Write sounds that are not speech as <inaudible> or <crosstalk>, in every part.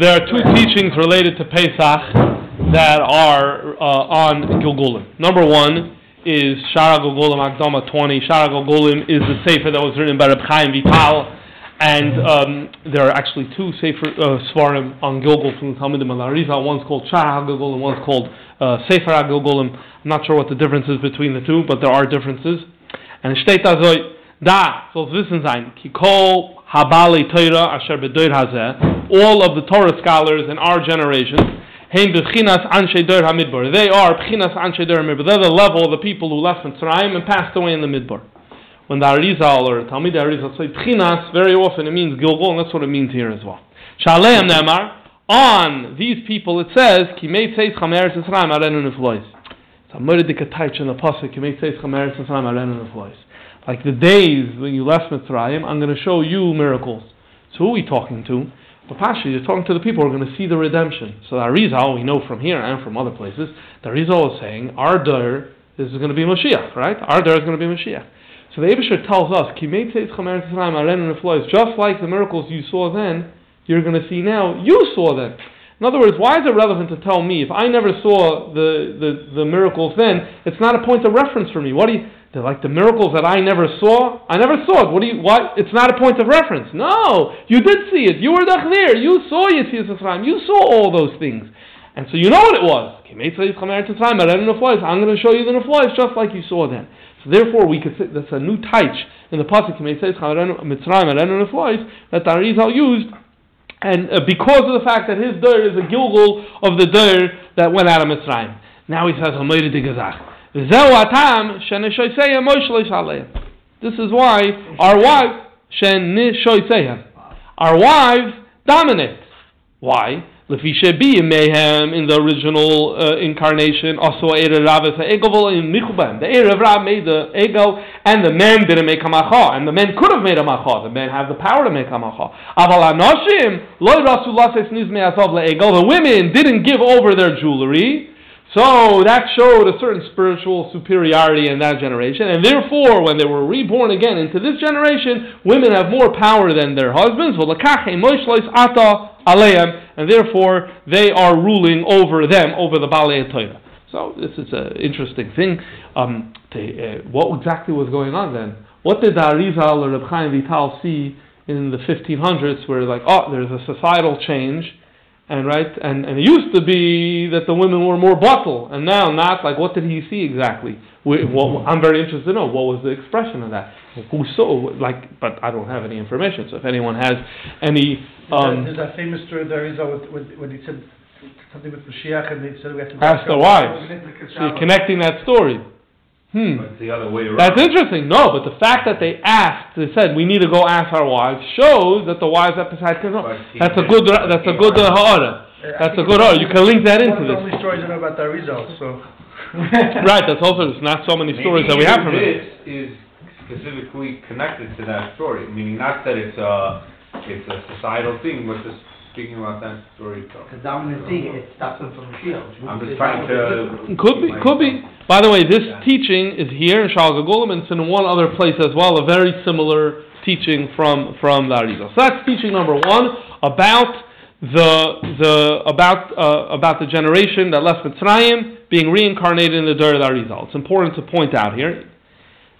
there are two teachings related to Pesach that are uh, on Gilgulim. Number one is Shara Gilgulim Akdama 20. Shara Gilgulim is the sefer that was written by Reb Chaim Vital, and um, there are actually two sefer uh, svarim on Gilgul from the Talmud Arizal. One's called Shara Gilgulim, one's called uh, Sefer Gilgulim. I'm not sure what the difference is between the two, but there are differences. And steht also da es wissen sein, ki kol habali Torah asher bedoir hazeh, all of the Torah scholars in our generation, hein b'chinas anshe dor hamidbar. They are b'chinas anshe dor hamidbar. They're the level of the people who left Mitzrayim and passed away in the Midbar. When the Arizal or Talmud Arizal say b'chinas, very often it means Gilgul, and that's what it means here as well. Shaleim nemar, on these people it says, ki meit seis chameres Yisrael arenu. It's a murdik taich in the pasuk, ki meit seis chameres Yisrael arenu neflois like the days when you left Mitzrayim, I'm going to show you miracles. So who are we talking to? But Pasha, you're talking to the people who are going to see the redemption. So the Arizal, we know from here and from other places, the Arizal is saying, our Dur is going to be Mashiach, right? Our Dur is going to be Mashiach. So the Abishur tells us, just like the miracles you saw then, you're going to see now, you saw then. In other words, why is it relevant to tell me if I never saw the, the, the miracles then? It's not a point of reference for me. What do you? They're like the miracles that I never saw. I never saw it. What do you? What? It's not a point of reference. No, you did see it. You were there. You saw Yitzias Mitzrayim. You saw all those things, and so you know what it was. I'm going to show you the neflois just like you saw then. So therefore, we could say that's a new taich in the pasuk Mitzrayim that the Arizal used, and uh, because of the fact that his dir is a gilgul of the dir that went out of Mitzrayim. Now he says, this is why our wife, our wives dominate. Why? In the original uh, incarnation. Also. The Erev made the ego, and the men didn't make a macha, and the men could have made a macha. The men have the power to make a macha. The women didn't give over their jewelry. So that showed a certain spiritual superiority in that generation, and therefore, when they were reborn again into this generation, women have more power than their husbands. And therefore, they are ruling over them, over the Balei Torah. So this is an interesting thing. Um, to, uh, what exactly was going on then? What did the Arizal or Reb Chaim Vital see in the 1500s, where like, oh, there's a societal change and right, and, and it used to be that the women were more bottle, and now not. Like, what did he see exactly? We, what, I'm very interested to know what was the expression of that. Who saw? Like, but I don't have any information. So if anyone has any, um, there's, that, famous story there is when he said something with Mashiach, and they said we have to ask the wives. So connecting that story. Hmm. But the other way around. That's interesting. No, but the fact that they asked, they said we need to go ask our wives, shows that the wives have decided to That's a good. That's a good uh, ha'ara. That's a good ha'ara. You can link that into this. One of the only stories I know about that results. So. <laughs> right. That's also. There's not so many stories that we have from this it. is specifically connected to that story. Meaning not that it's a it's a societal thing, but just speaking about that story. Because dominant thing, it stops them from the shield. I'm just trying to. Could be, could be. By the way, this yeah. teaching is here in Shalga Gulam and it's in one other place as well, a very similar teaching from from the Arizal. So that's teaching number one about the the about uh, about the generation that left Mitzrayim being reincarnated in the Dur of the Arizal. It's important to point out here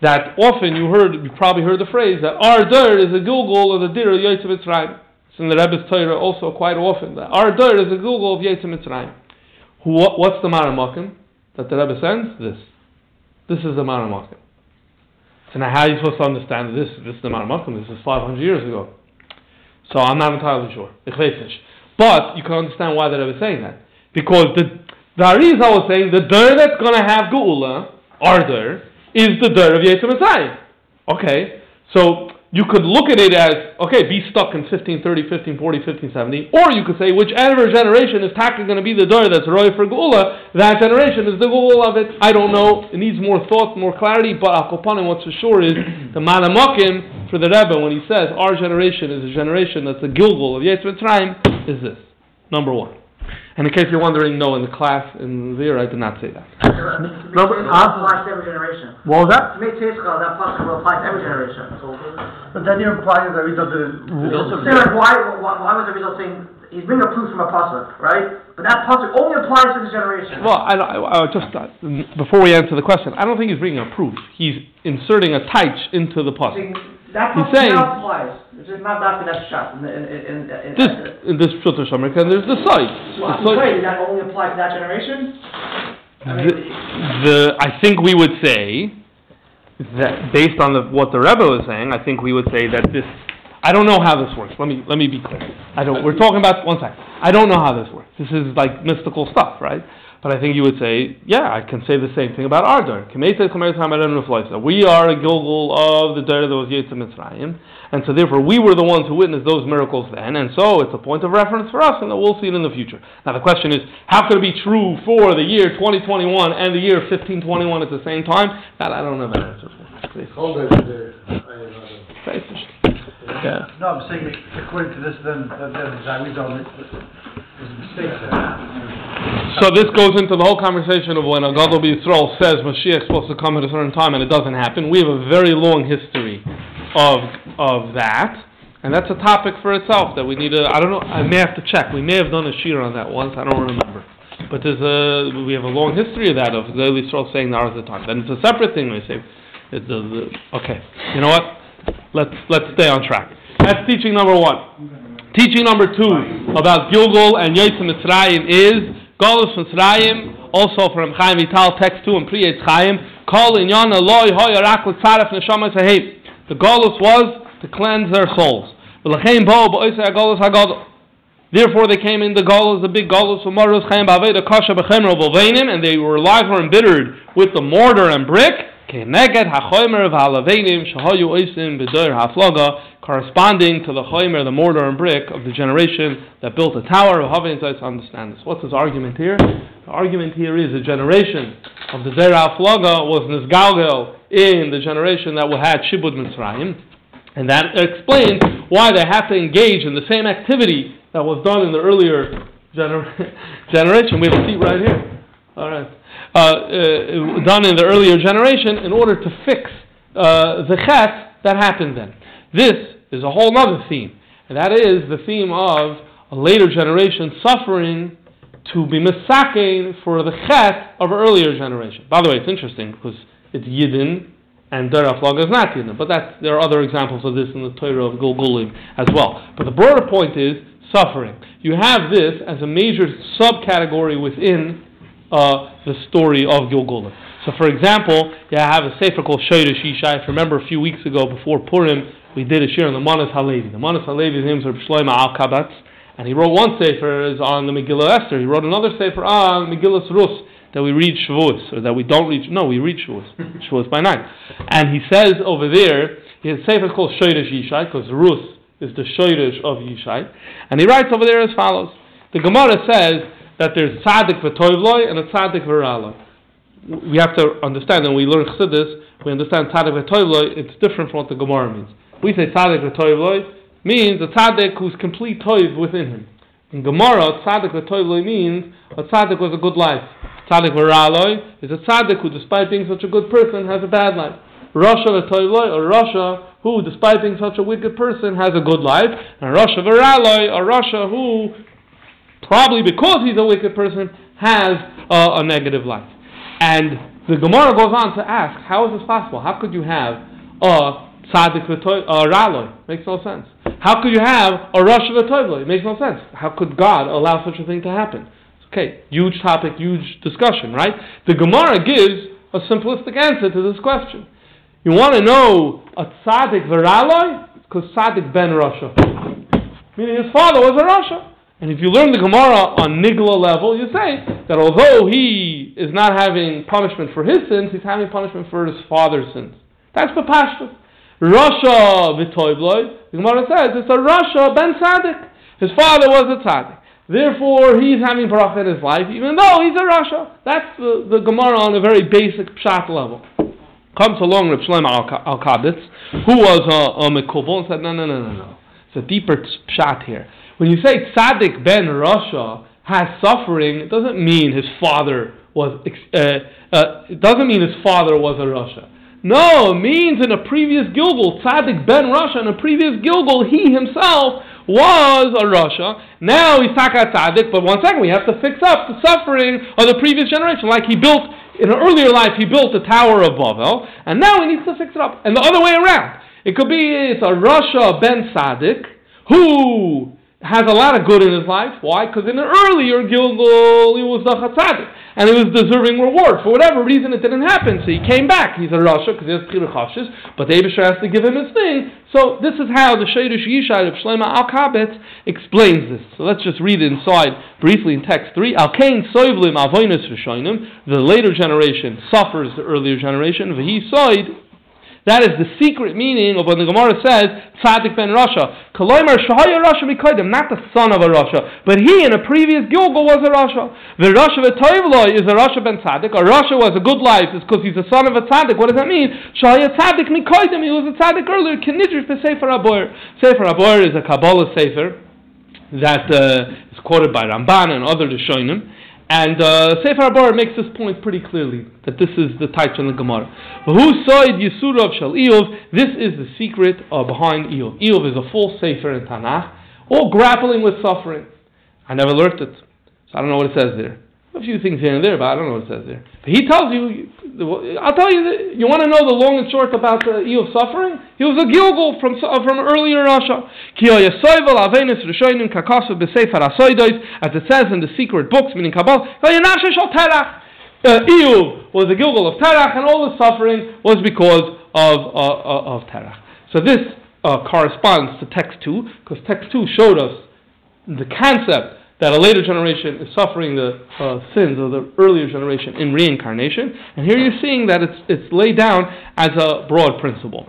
that often you heard you probably heard the phrase that our Dur is a Gilgul of the Dir of Yosef Mitzrayim. It's in the Rebbe's Torah also quite often. That our Dur is a Gilgul of Yetzim Mitzrayim. What, what's the Maramakim that the Rebbe sends? This. This is the Maramakim. So now how are you supposed to understand this? This is the Maramakim. This is 500 years ago. So I'm not entirely sure. But you can understand why the Rebbe is saying that. Because the, the Arizal was saying the Dur that's going to have Geula, our Dur, is the Dur of Yetzim Mitzrayim. Okay, so you could look at it as, okay, be stuck in 1530, 1540, 1570, or you could say whichever generation is tacking going to be the door that's roy for Gula, that generation is the Gula of it. I don't know. It needs more thought, more clarity, but Akopanim, what's for sure is <clears throat> the Manamakim for the Rebbe, when he says our generation is a generation that's the Gilgul of Yetz Mitzrayim, is this. Number one. And in case you're wondering, no, in the class in there, I did not say that. <laughs> Number, huh? applies to every generation. What was that? To make Tzedakah, that possible will apply to every generation. But then you're implying that we don't do Why, why, why was the result saying he's bringing a proof from a pasuk, right? But that pasuk only applies to this generation. Well, I, I, I just uh, before we answer the question, I don't think he's bringing a proof. He's inserting a taich into the pasuk. Saying That He's saying- now applies. It's just not that that shot. In, in, in, in, This in this Pshuta Shomer, and there's the side. Well, The side- wait, did that only apply to that generation? I mean, the, the I think we would say that based on the, what the Rebbe was saying, I think we would say that this. I don't know how this works. Let me let me be clear. I don't. We're talking about one second. I don't know how this works. This is like mystical stuff, right? But I think you would say, yeah, I can say the same thing about our Dar. We are a Gilgul of the Dar that was Yitzhak Mitzrayim, and so therefore we were the ones who witnessed those miracles then, and so it's a point of reference for us, and that we'll see it in the future. Now the question is, how could it be true for the year 2021 and the year 1521 at the same time? That I don't have an answer for. Hold it, I don't know. Yeah. No, I'm saying, according to this, then, then then So this goes into the whole conversation of when a Gadol Yisrael says Mashiach is supposed to come at a certain time and it doesn't happen. We have a very long history of of that, and that's a topic for itself that we need to. I don't know. I may have to check. We may have done a shir on that once. I don't remember. But there's a we have a long history of that of Gadol Yisrael saying hours of the time. Then it's a separate thing. We say, it's okay. You know what? Let's let's stay on track. That's teaching number one. Teaching number two about Gilgul and Yosef Mitzrayim is Galus Mitzrayim, also from Chaim Vital, text 2 and Eitz Chaim, Kol Inyan Eloi Hoy Arak L'Tzaref Neshama Sahib. The Galus was to cleanse their souls. Therefore they came in the Galus, the big Galus, V'marus Chaim Baveda Kasha B'chemro B'veinim, and they were alive or embittered with the mortar and brick, Keneged HaChoymer V'halaveinim Shahoyu Oisim B'doir HaFloga, corresponding to the Choymer, the mortar and brick of the generation that built the tower of Havin to understand this. What's his argument here? The argument here is the generation of the Zer HaFloga was Nizgalgel in the generation that had Shibud Mitzrayim, and that explains why they have to engage in the same activity that was done in the earlier gener- <laughs> generation. We have a seat right here. All right. Uh, uh, done in the earlier generation in order to fix uh, the chet that happened then. This is a whole other theme, and that is the theme of a later generation suffering to be misakein for the chet of an earlier generation. By the way, it's interesting because it's Yidden and Deraf Log is not Yidden, but that's, there are other examples of this in the Torah of Gulgulim as well. But the broader point is suffering. You have this as a major subcategory within uh, the story of Gilgulim. So, for example, you have a sefer called Shoyrish Yishai. If you remember a few weeks ago before Purim, we did a shir on the Manas Halevi. The Manas Halevi's name is Reb Shlomo Alkabetz, and he wrote one sefer is on the Megillah Esther. He wrote another sefer on Megillah Rus that we read Shavuos, or that we don't read. No, we read Shavuos. <laughs> Shavuos by night. And he says over there, his sefer is called Shoyrish Yishai because Rus is the Shoyrish of Yishai, and he writes over there as follows: The Gemara says that there's tzaddik v'toivloi and a tzaddik v'raloi. We have to understand, and we learn chassidus, we understand tzaddik v'toivloi, it's different from what the Gemara means. We say tzaddik v'toivloi means a tzaddik who's complete toiv within him. In Gemara, tzaddik v'toivloi means a tzaddik with a good life. Tzaddik v'raloi is a tzaddik who, despite being such a good person, has a bad life. Rasha v'toivloi, or Rasha who, despite being such a wicked person, has a good life. And Rasha v'raloi, or Rasha who, probably because he's a wicked person, has a negative life. And the Gemara goes on to ask, how is this possible? How could you have a tzaddik a raloi? Makes no sense. How could you have a rasha v'toivloi? It makes no sense. How could God allow such a thing to happen? Okay, huge topic, huge discussion, right? The Gemara gives a simplistic answer to this question. You want to know a tzaddik v'raloi? Because tzaddik ben rasha. Meaning his father was a rasha. And if you learn the Gemara on Nigla level, you say that although he is not having punishment for his sins, he's having punishment for his father's sins. That's Papashta. Rasha v'toivloi, the Gemara says it's a Rasha ben Tzaddik. His father was a Tzaddik. Therefore, he's having bracha in his life, even though he's a Rasha. That's the, the Gemara on a very basic pshat level. Comes along Reb Shlomo Alkabetz, who was a, a Mekubal, and said, no, no, no, no, no. It's a deeper pshat here. When you say tzaddik ben Rasha has suffering, it doesn't mean his father was. Uh, uh, it doesn't mean his father was a Rasha. No, it means in a previous Gilgul, tzaddik ben Rasha, in a previous Gilgul, he himself was a Rasha. Now he's Taka Tzaddik, but one second, we have to fix up the suffering of the previous generation. Like he built, in an earlier life, he built the Tower of Babel, and now he needs to fix it up. And the other way around. It could be it's a Rasha ben Tzaddik who has a lot of good in his life. Why? Because in an earlier Gilgul, he was the Tzaddik and he was deserving reward. For whatever reason, it didn't happen, so he came back. He's a Rasha because he has Chashis, but the Abishah has to give him his thing. So this is how the Shoyrish Yishai of Shlema Al Kabet explains this. So let's just read it inside briefly in text three. Al Kain Soivlim Avoinus Rishonim. The later generation suffers the earlier generation. V'hi Soid that is the secret meaning of when the Gemara says Tzaddik ben Rasha. Kaloimer Shahaya Rasha Mikoidim, not the son of a Rasha, but he in a previous Gilgul was a Rasha. The Rasha V'toivloi is a Rasha ben Tzaddik. A Rasha was a good life, is because he's a son of a Tzaddik. What does that mean? Shahaya Tzaddik Mikoidim, he was a Tzaddik earlier. Kinidrish Sefer Aboyer. Sefer Aboyer is a Kabbalah Sefer that uh, is quoted by Ramban and other Rishonim. And uh, Sefer Bar makes this point pretty clearly that this is the type in the Gemara. Who side Yisurav Shal Eov? This is the secret uh, behind Eov. Eov is a full Sefer in Tanakh, all grappling with suffering. I never learned it, so I don't know what it says there a few things here and there, but I don't know what it says there. But he tells you, I'll tell you, you want to know the long and short about the Eov suffering? He was a Gilgul from from earlier Russia. As it says in the secret books, meaning Kabbalah, uh, was a Gilgul of Terach, and all the suffering was because of, uh, uh, of Terach. So this uh, corresponds to text 2, because text 2 showed us the concept that a later generation is suffering the uh, sins of the earlier generation in reincarnation. And here you're seeing that it's, it's laid down as a broad principle.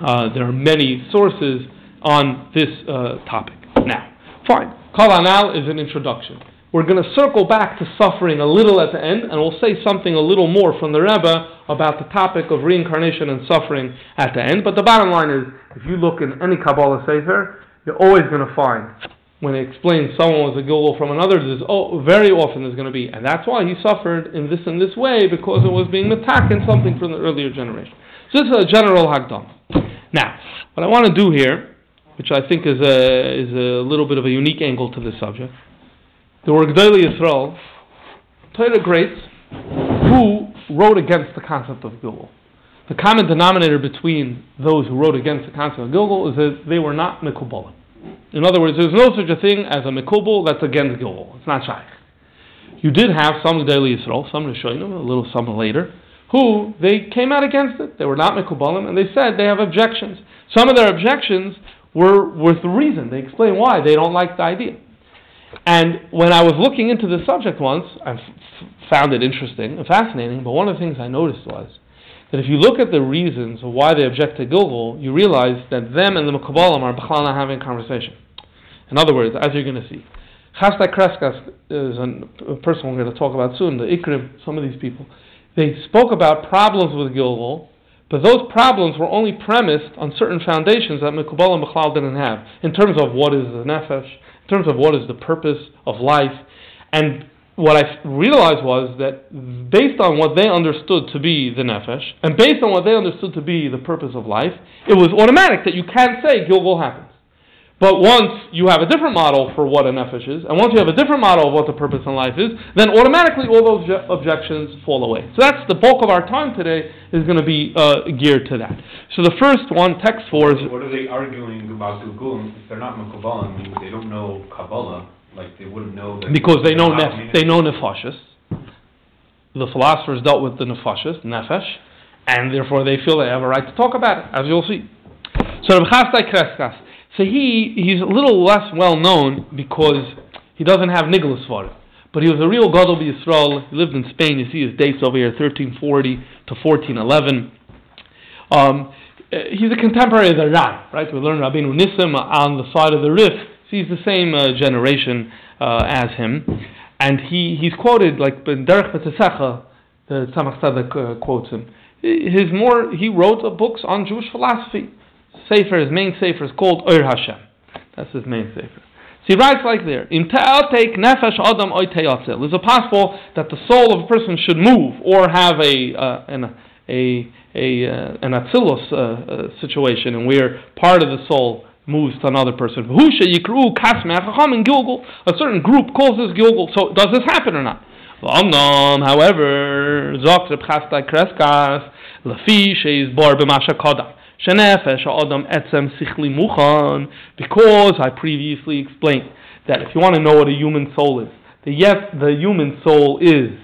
Uh, there are many sources on this uh, topic. Now, fine. Kal Anal is an introduction. We're going to circle back to suffering a little at the end, and we'll say something a little more from the Rebbe about the topic of reincarnation and suffering at the end. But the bottom line is, if you look in any Kabbalah Sefer, you're always going to find when it explains someone was a Gilgul from another, there's oh, very often there's going to be, and that's why he suffered in this and this way because it was being attacked in something from the earlier generation. So this is a general Hagdam. Now, what I want to do here, which I think is a, is a little bit of a unique angle to this subject, there were Gdali Yisrael, Torah greats, who wrote against the concept of Gilgul. The common denominator between those who wrote against the concept of Gilgul is that they were not Mikubalim. In other words, there's no such a thing as a Mekubal that's against Gilgul. It's not Shaykh. You did have some Daily Yisrael, some Rishonim, a little some later, who they came out against it. They were not Mekubalim, and they said they have objections. Some of their objections were with the reason. They explain why they don't like the idea. And when I was looking into the subject once, I f- found it interesting and fascinating, but one of the things I noticed was that if you look at the reasons why they object to Gilgul, you realize that them and the Mekabalim are not having a conversation. In other words, as you're going to see, Chasdai Kreskas is a person we're going to talk about soon, the Ikrim, some of these people. They spoke about problems with Gilgul, but those problems were only premised on certain foundations that Mekubal and B'chlal didn't have, in terms of what is the Nefesh, in terms of what is the purpose of life, and what I realized was that based on what they understood to be the nefesh, and based on what they understood to be the purpose of life, it was automatic that you can't say Gilgul happens. But once you have a different model for what a nefesh is, and once you have a different model of what the purpose in life is, then automatically all those objections fall away. So that's the bulk of our time today is going to be uh, geared to that. So the first one, text four, is... What are they arguing about Gilgul if they're not meaning they don't know Kabbalah? Like they wouldn't know that. Because they know nef- they know nefashis. The philosophers dealt with the nefashis, nefesh, and therefore they feel they have a right to talk about it, as you'll see. So Rav Chasdai Kreskas. So he he's a little less well known because he doesn't have niglas for it. But he was a real Gadol Yisrael. He lived in Spain. You see his dates over here, 1340 to 1411. Um, he's a contemporary of the Ran, right? We learn Rabbeinu Nissim on the side of the Rif he's the same uh, generation uh, as him, and he, he's quoted like Derech B'Tzesecha, the Tzemach Tzedek uh, quotes him. His more he wrote books on Jewish philosophy. Sefer, his main sefer is called Ur Hashem. That's his main sefer. So he writes like there: In take nefesh adam oy Is it possible that the soul of a person should move or have a uh, an a a uh, an atzilus uh, uh, situation, and where part of the soul moves to another person. V'husha yikru kasmei hachacham in Gilgul. A certain group calls this Gilgul. So does this happen or not? However, Kreskas, sheis bar muchan. Because I previously explained that if you want to know what a human soul is, the yes, the human soul is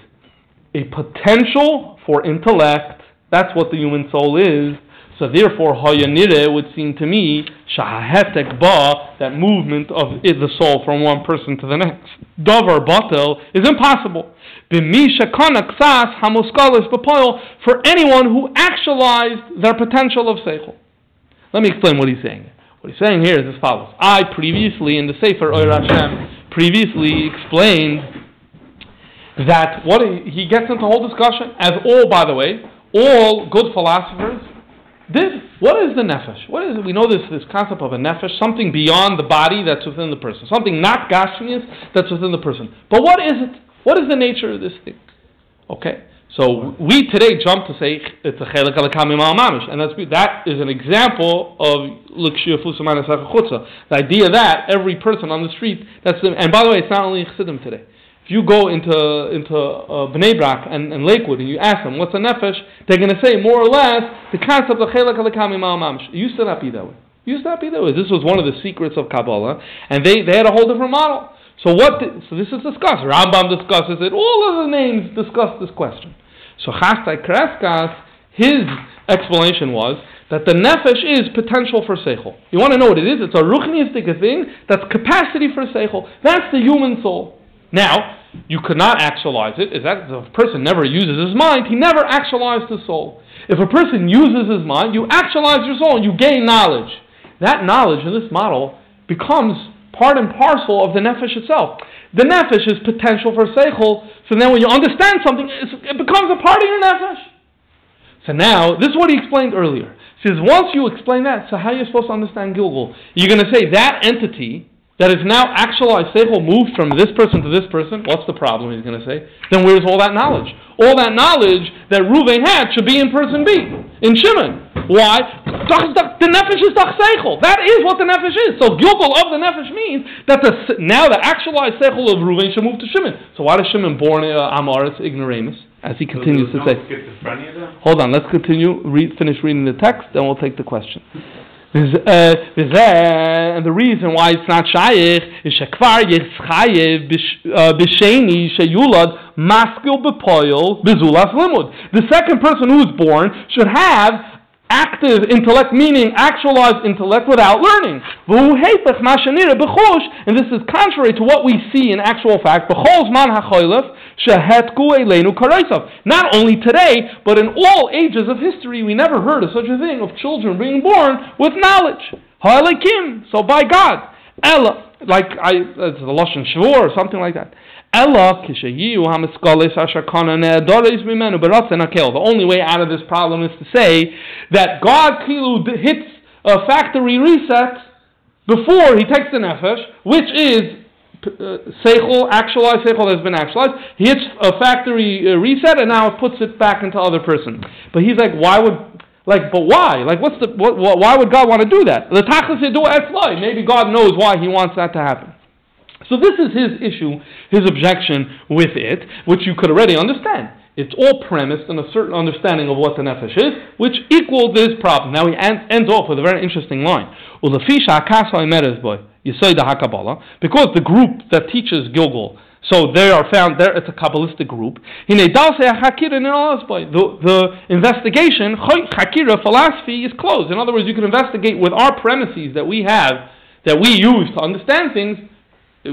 a potential for intellect. That's what the human soul is. So therefore, hayanire would seem to me shahahetek ba that movement of the soul from one person to the next. Davar batel is impossible. B'misha ksas hamuskalis b'poil for anyone who actualized their potential of seichel. Let me explain what he's saying. What he's saying here is as follows. I previously in the Sefer Oyer Hashem previously explained that what he, he gets into a whole discussion, as all, by the way, all good philosophers did. What is the nefesh? What is it? We know this this concept of a nefesh, something beyond the body that's within the person, something not gashmius that's within the person. But what is it? What is the nature of this thing? Okay, so we today jump to say it's a chelik alakamim mamish, and that's that is an example of the idea that every person on the street that's the, and by the way, it's not only chassidim today. If you go into into uh, Bnei Brak and, and Lakewood and you ask them what's a nefesh, they're going to say more or less the concept of chelak alakami ma'amamish. It used to not be that way. It used to not be that way. This was one of the secrets of Kabbalah, and they, they had a whole different model. So what? So this is discussed. Rambam discusses it. All of the names discuss this question. So Chasdai Kreskas, his explanation was that the nefesh is potential for seichel. You want to know what it is? It's a ruchniistic thing that's capacity for seichel. That's the human soul. Now, you could not actualize it. If that if a person never uses his mind, he never actualized his soul. If a person uses his mind, you actualize your soul and you gain knowledge. That knowledge in this model becomes part and parcel of the nefesh itself. The nefesh is potential for seichel, so then when you understand something, it becomes a part of your nefesh. So now, this is what he explained earlier. He says, once you explain that, so how are you supposed to understand Gilgul? You're going to say that entity that is now actualized seichel moved from this person to this person, what's the problem he's going to say? Then where's all that knowledge? All that knowledge that Ruvain had should be in person B, in Shimon. Why? The nefesh is dach seichel. That is what the nefesh is. So gilgul of the nefesh means that the, now the actualized seichel of Ruvain should move to Shimon. So why does Shimon born uh, Amaris ignoramus? As he continues so to say. Hold on, let's continue. Read, finish reading the text, then we'll take the question. Uh, and the reason why it's not shaykh is shekvar yitzchayev uh, b'sheni sheyulad maskil b'poil b'zulas limud. The second person who's born should have active intellect, meaning actualized intellect without learning. And this is contrary to what we see in actual fact. Not only today, but in all ages of history, we never heard of such a thing of children being born with knowledge. So by God, like I, it's the Lashon Shavur or something like that. The only way out of this problem is to say that God kilu hits a factory reset before he takes the nefesh, which is uh, seichel, actualized seichel has been actualized. He hits a factory uh, reset and now it puts it back into other person. But he's like, why would like, but why? Like, what's the what, why would God want to do that? The tachlis etzloi. Maybe God knows why He wants that to happen. So this is his issue, his objection with it, which you could already understand. It's all premised on a certain understanding of what the nefesh is, which equals this problem. Now he ends off with a very interesting line. Because the group that teaches Gilgul, so they are found there, it's a Kabbalistic group. The, the investigation, Chakira philosophy is closed. In other words, you can investigate with our premises that we have, that we use to understand things,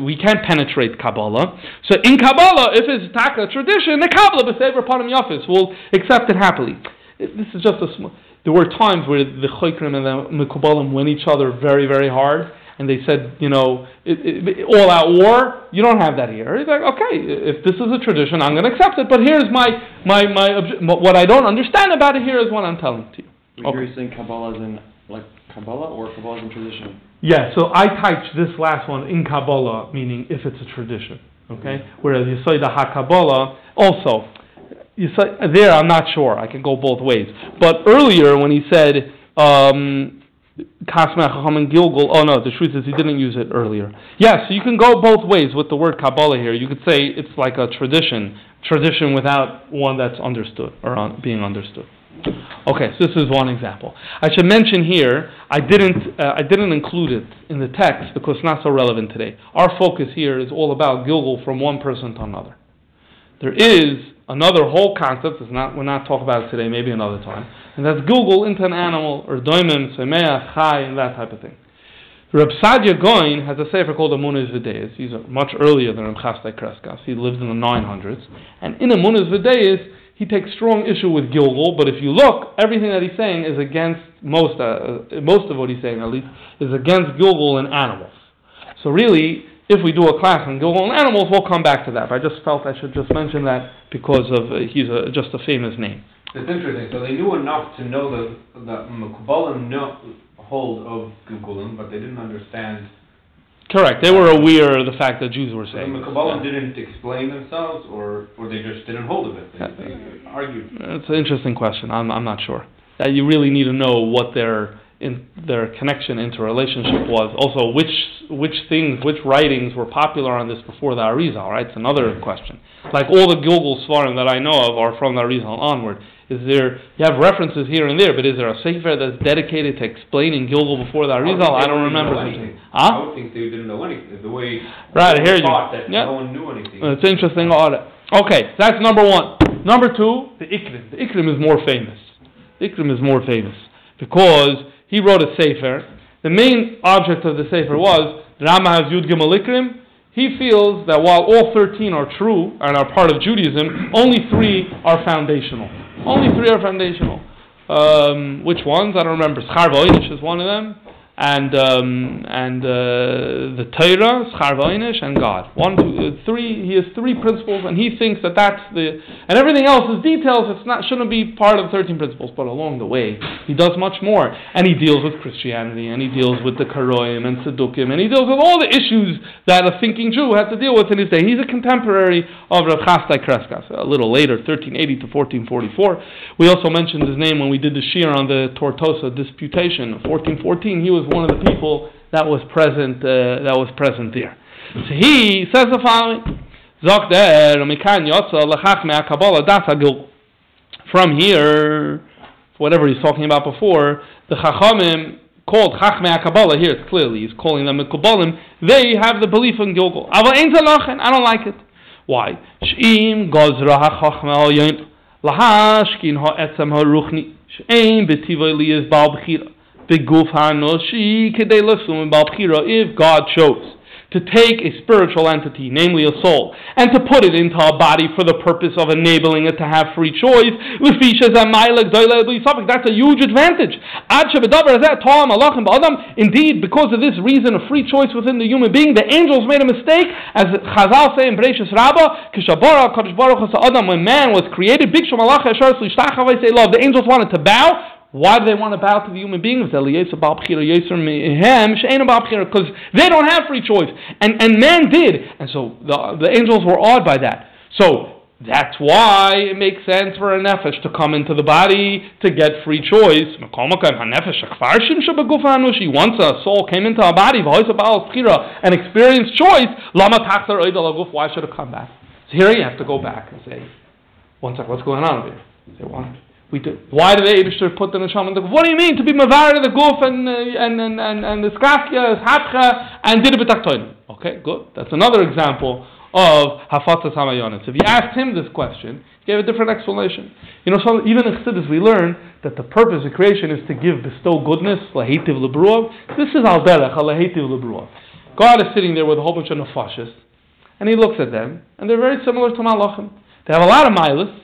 we can't penetrate Kabbalah. So in Kabbalah, if it's taka tradition, the Kabbalah b'sever panim yafis will accept it happily. This is just a small. There were times where the Choikrim and the Mekubalim went each other very, very hard, and they said, you know, it, it, all out war. You don't have that here. He's like, okay, if this is a tradition, I'm going to accept it. But here's my my my what I don't understand about it. Here is what I'm telling to you. Okay. You're saying Kabbalah is in like Kabbalah or Kabbalah is in tradition? Yeah, so I typed this last one in Kabbalah, meaning if it's a tradition. Okay? Mm-hmm. Whereas Yisoida HaKabbalah, also, Yisoid, there I'm not sure. I can go both ways. But earlier when he said, um, Chacham Gilgul. Oh no, the truth is he didn't use it earlier. Yes, you can go both ways with the word Kabbalah here. You could say it's like a tradition, tradition without one that's understood or being understood. Okay, so this is one example. I should mention here, I didn't, uh, I didn't include it in the text because it's not so relevant today. Our focus here is all about Gilgul from one person to another. There is another whole concept, it's not, we're not talking about it today, maybe another time, and that's Gilgul into an animal, or Doimim, Semeach, Chai, and that type of thing. Reb Sadia Goin has a sefer called Amunas Videis. He's much earlier than Reb Chasdai Kreskas. He lives in the 900s. And in Amunas Videis, he takes strong issue with Gilgul, but if you look, everything that he's saying is against most, uh, most of what he's saying at least, is against Gilgul and animals. So really, if we do a class on Gilgul and animals, we'll come back to that. But I just felt I should just mention that because of uh, he's a, just a famous name. It's interesting. So they knew enough to know the the Mekubalim know hold of Gilgulim, but they didn't understand. Correct. They were aware of the fact that Jews were So the saying. this. Mekubalim didn't explain themselves, or or they just didn't hold of it. They, they argued. It's an interesting question. I'm, I'm not sure. Uh, you really need to know what their in their connection interrelationship was. Also, which which things, which writings were popular on this before the Arizal, right? It's another question. Like all the Gilgul Svarim that I know of are from the Arizal onward. Is there, you have references here and there, but is there a sefer that's dedicated to explaining Gilgul before the Arizal? I don't remember. They such didn't know anything. a- I Huh? would think they didn't know anything. The way Right, I hear you. that Yeah. no one knew anything. It's interesting audit. Okay, that's number one. Number two, the Ikrim. The Ikrim is more famous. The Ikrim is more famous because he wrote a sefer. The main object of the sefer was Rama has Yud Gimel Ikrim. He feels that while all 13 are true and are part of Judaism, only three are foundational. Only three are foundational. Um, which ones? I don't remember. Schar is one of them and um, and uh, the Torah, Schar Vaynish, and God. One, two, uh, three. He has three principles, and he thinks that that's the and everything else is details. It's not shouldn't be part of the thirteen principles, but along the way he does much more, and he deals with Christianity, and he deals with the Karoim and Sedukim, and he deals with all the issues that a thinking Jew has to deal with in his day. He's a contemporary of Rav Chasdai Kreskas, a little later, 1380 to 1444. We also mentioned his name when we did the shir on the Tortosa disputation, 1414. He was one of the people that was present. Uh, that was present there. So he says the following. From here, whatever he's talking about before, the Chachamim called Chachmei HaKabbalah, here it's clearly, he's calling them Mekubalim, they have the belief in zalachen, I don't like it. Why? Sh'im gozra li is bal b'chira, if God chose to take a spiritual entity, namely a soul, and to put it into a body for the purpose of enabling it to have free choice, that's a huge advantage. Indeed, because of this reason of free choice within the human being, the angels made a mistake, as Chazal say in Bereshis Rabbah, when man was created, the angels wanted to bow, why do they want to bow to the human being? Because they don't have free choice. And, and man did. And so the, the angels were awed by that. So that's why it makes sense for a nefesh to come into the body to get free choice. Once a soul came into a body and experienced choice, why should it come back? So here you have to go back and say, one second, what's going on here? Say, what? We do. Why did the Abishter put the neshama in the What do you mean to be mavar the goof and uh, and and and, and the hapcha, and did it Okay, good. That's another example of hafatzas hamayonis. If you asked him this question, he gave a different explanation. You know, so even in Chassidus we learn that the purpose of creation is to give, bestow goodness, lahetiv lebruav. This is al derech, lahetiv lebruav. God is sitting there with a whole bunch of nefashis, and he looks at them, and they're very similar to malachim. They have a lot of milas,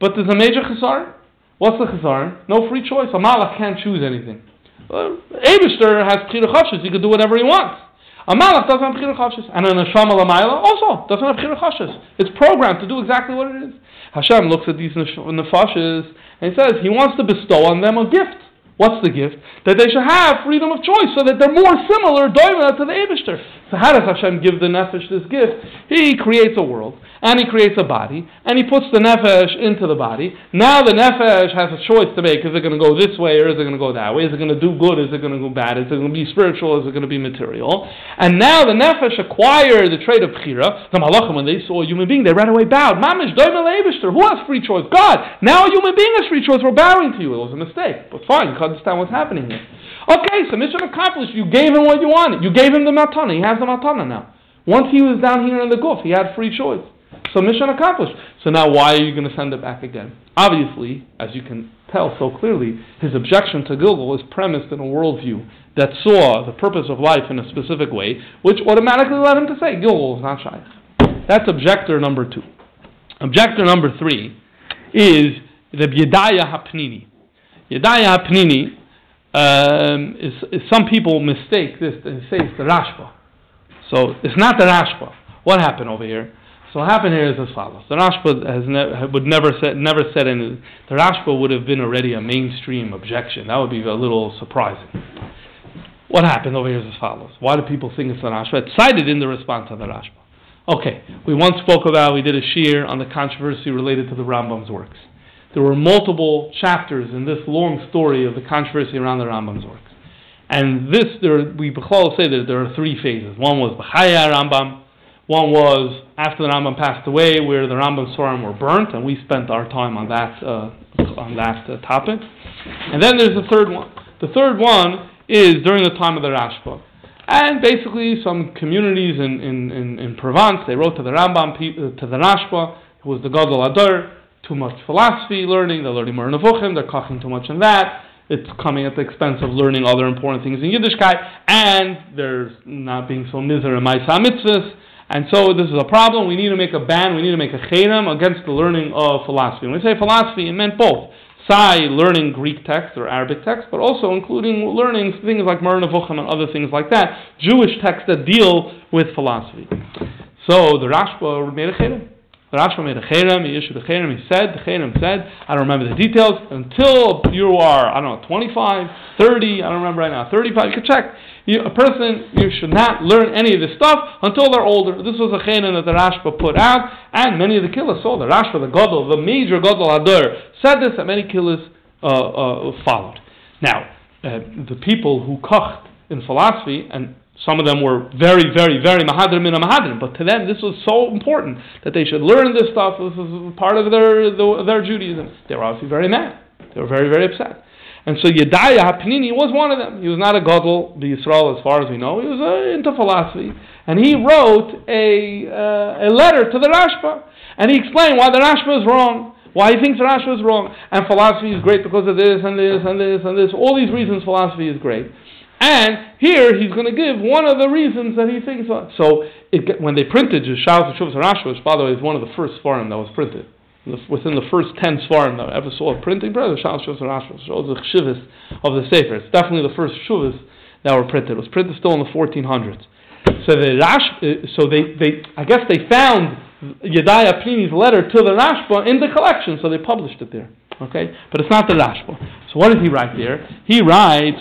but there's a major chesar. What's the chazarn? No free choice. A malach can't choose anything. Uh, Abishter has pchira chashes. He can do whatever he wants. A malach doesn't have pchira chashes. And a neshama lamayla also doesn't have pchira chashes. It's programmed to do exactly what it is. Hashem looks at these nefashis and he says he wants to bestow on them a gift. What's the gift? That they should have freedom of choice so that they're more similar to the Abishter. So how does Hashem give the nefesh this gift? He creates a world, and he creates a body, and he puts the nefesh into the body. Now the nefesh has a choice to make. Is it going to go this way or is it going to go that way? Is it going to do good? Is it going to go bad? Is it going to be spiritual? Is it going to be material? And now the nefesh acquired the trait of bchira. The malachim, when they saw a human being, they ran away bowed. Mamish, Who has free choice? God. Now a human being has free choice. We're bowing to you. It was a mistake. But fine, you can understand what's happening here. Okay, so mission accomplished. You gave him what you wanted. You gave him the matana. He has the matana now. Once he was down here in the gulf, he had free choice. So mission accomplished. So now why are you going to send it back again? Obviously, as you can tell so clearly, his objection to Gilgul is premised in a worldview that saw the purpose of life in a specific way, which automatically led him to say Gilgul is not shaykh. That's objector number two. Objector number three is the Yedaya Hapnini. Yedaya Hapnini um, is, is, some people mistake this and say it's the Rashba. So it's not the Rashba. What happened over here? So what happened here is as follows: The Rashba has ne- would never said never said any. The Rashba would have been already a mainstream objection. That would be a little surprising. What happened over here is as follows: Why do people think it's the Rashba? It's cited in the response of the Rashba. Okay, we once spoke about we did a shear on the controversy related to the Rambam's works. There were multiple chapters in this long story of the controversy around the Rambam's works. And this, there, we say that there are three phases. One was B'chaya Rambam, one was after the Rambam passed away, where the Rambam Svarim were burnt, and we spent our time on that, uh, on that uh, topic. And then there's the third one. The third one is during the time of the Rashba. And basically, some communities in, in, in, in Provence, they wrote to the Rambam, uh, to the Rashba, who was the Gadol Adar, too much philosophy learning, they're learning more Nevuchim, they're cooking too much in that. It's coming at the expense of learning other important things in Yiddishkeit, and they're not being so miser in Maisa mitzvahs. And so this is a problem. We need to make a ban, we need to make a chedam against the learning of philosophy. When we say philosophy, it meant both. Sai, learning Greek text or Arabic text, but also including learning things like Mer Nevuchim and other things like that, Jewish texts that deal with philosophy. So the Rashba made a chedam. The Rashba made a cherem, he issued a cherem, he said, the cherem said, I don't remember the details, until you are, I don't know, 25, 30, I don't remember right now, 35, you can check. You, a person, you should not learn any of this stuff until they're older. This was a cherem that the Rashba put out, and many of the killers saw the Rashba, the Gadol, the major Gadol Adar, said this, and many killers uh, uh, followed. Now, uh, the people who kocht in philosophy, and some of them were very, very, very mahadrim in a mahadrim, but to them this was so important that they should learn this stuff. This was part of their the, their Judaism. They were obviously very mad. They were very, very upset. And so Yedaya Hapnini was one of them. He was not a gadol the Yisrael as far as we know. He was uh, into philosophy, and he wrote a uh, a letter to the Rashba, and he explained why the Rashba is wrong. Why he thinks Rashba is wrong, and philosophy is great because of this and this and this and this. All these reasons philosophy is great. And here he's going to give one of the reasons that he thinks. So it, when they printed Shas Shuvas Rashi, which by the way is one of the first Svarim that was printed, within the first ten Svarim that I ever saw a printing, brother Shas Shuvas Rashi shows the Shivas of the Sefer. It's definitely the first Shuvas that were printed. It was printed still in the 1400s. So the Rash, uh, so they, they, I guess they found Yedaya Pnini's letter to the Rashba in the collection, so they published it there. Okay, but it's not the Rashba. So what does he write there? He writes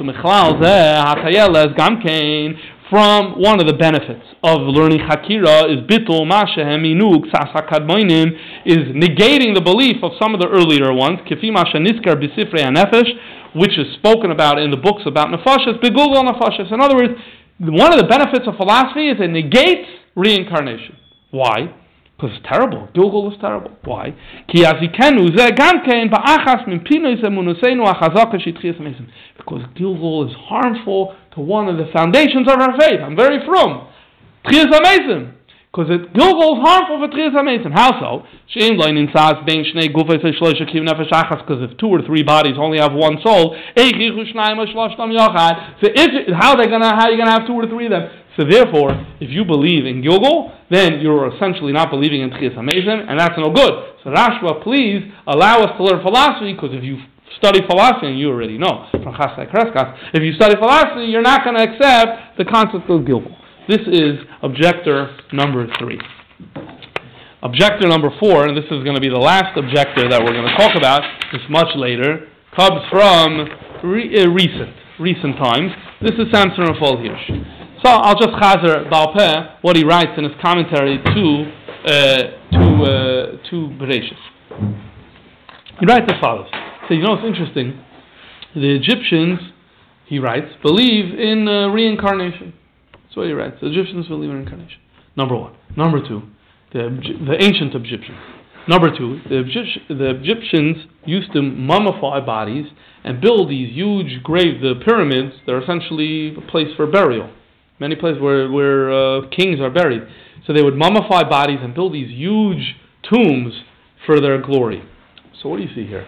from one of the benefits of learning Hakira is bitul mashehem inuk sasakadmoinim is negating the belief of some of the earlier ones. Kifi masha niskar bisifrei anefesh, which is spoken about in the books about nefashas, begugel nefashas. In other words, one of the benefits of philosophy is it negates reincarnation. Why? Because it's terrible. Gilgul is terrible. Why? Because Gilgul is harmful to one of the foundations of our faith. I'm very from. Because Gilgul is harmful for Tchias HaMesim. How so? Because if two or three bodies only have one soul, so if, how are they gonna how are you gonna have two or three of them? So therefore, if you believe in Gilgul, then you're essentially not believing in Tchias HaMesim, and that's no good. So Rashba, please allow us to learn philosophy, because if you study philosophy, and you already know from Chasai Kreskas, if you study philosophy, you're not going to accept the concept of Gilgul. This is objector number three. Objector number four, and this is going to be the last objector that we're going to talk about, this much later, comes from re- uh, recent recent times. This is Samson Raphael Hirsch. So I'll just chazer Balpeh what he writes in his commentary to uh, to uh, to Bereshit. He writes as follows. So you know it's interesting. The Egyptians, he writes, believe in uh, reincarnation. That's what he writes. The Egyptians believe in reincarnation. Number one. Number two, the the ancient Egyptians. Number two, the, Egypt, the Egyptians used to mummify bodies and build these huge graves, the pyramids. They're essentially a place for burial. Many places where where uh, kings are buried. So they would mummify bodies and build these huge tombs for their glory. So what do you see here?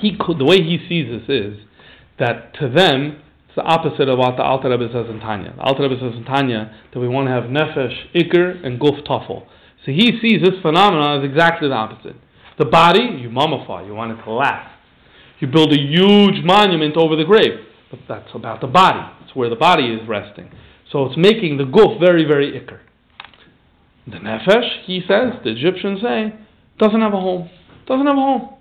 He could, the way he sees this is that to them it's the opposite of what the Alter Rebbe says in Tanya. The Alter Rebbe says in Tanya that we want to have nefesh ikr and guf tafel. So he sees this phenomenon as exactly the opposite. The body you mummify, you want it to last. You build a huge monument over the grave, but that's about the body. It's where the body is resting. So it's making the guf very very ikr. The nefesh, he says, the Egyptians say, doesn't have a home. Doesn't have a home.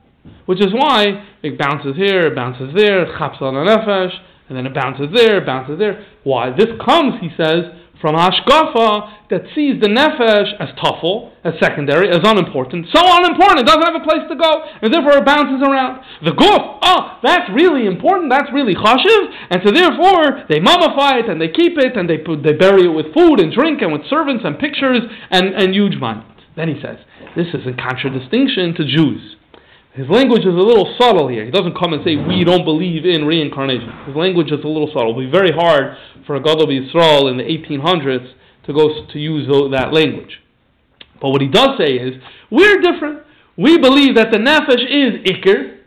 Which is why it bounces here, it bounces there, it chaps on a nefesh, and then it bounces there, it bounces there. Why? This comes, he says, from Hashkafa that sees the nefesh as tuffle, as secondary, as unimportant. So unimportant, it doesn't have a place to go, and therefore it bounces around. The guf, oh, that's really important, that's really chashiv, and so therefore they mummify it and they keep it and they put, they bury it with food and drink and with servants and pictures and, and huge monuments. Then he says, this is in contradistinction to Jews. His language is a little subtle here. He doesn't come and say, we don't believe in reincarnation. His language is a little subtle. It'll be very hard for a Gadol Yisrael in the 1800s to go to use that language. But what he does say is, we're different. We believe that the nefesh is ikr.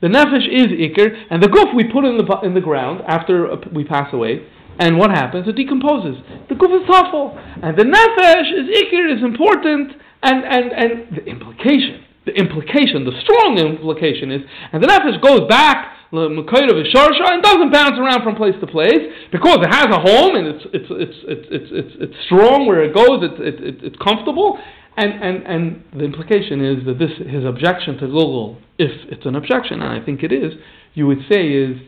The nefesh is ikr, and the guf we put in the in the ground after uh, we pass away. And what happens? It decomposes. The guf is tafel, and the nefesh is ikr is important, and and and the implication the implication, the strong implication is, and the nefesh goes back and doesn't bounce around from place to place because it has a home and it's it's it's it's it's it's, it's strong where it goes. It's it's it's comfortable. And, and, and the implication is that this his objection to Gilgul, if it's an objection, and I think it is, you would say is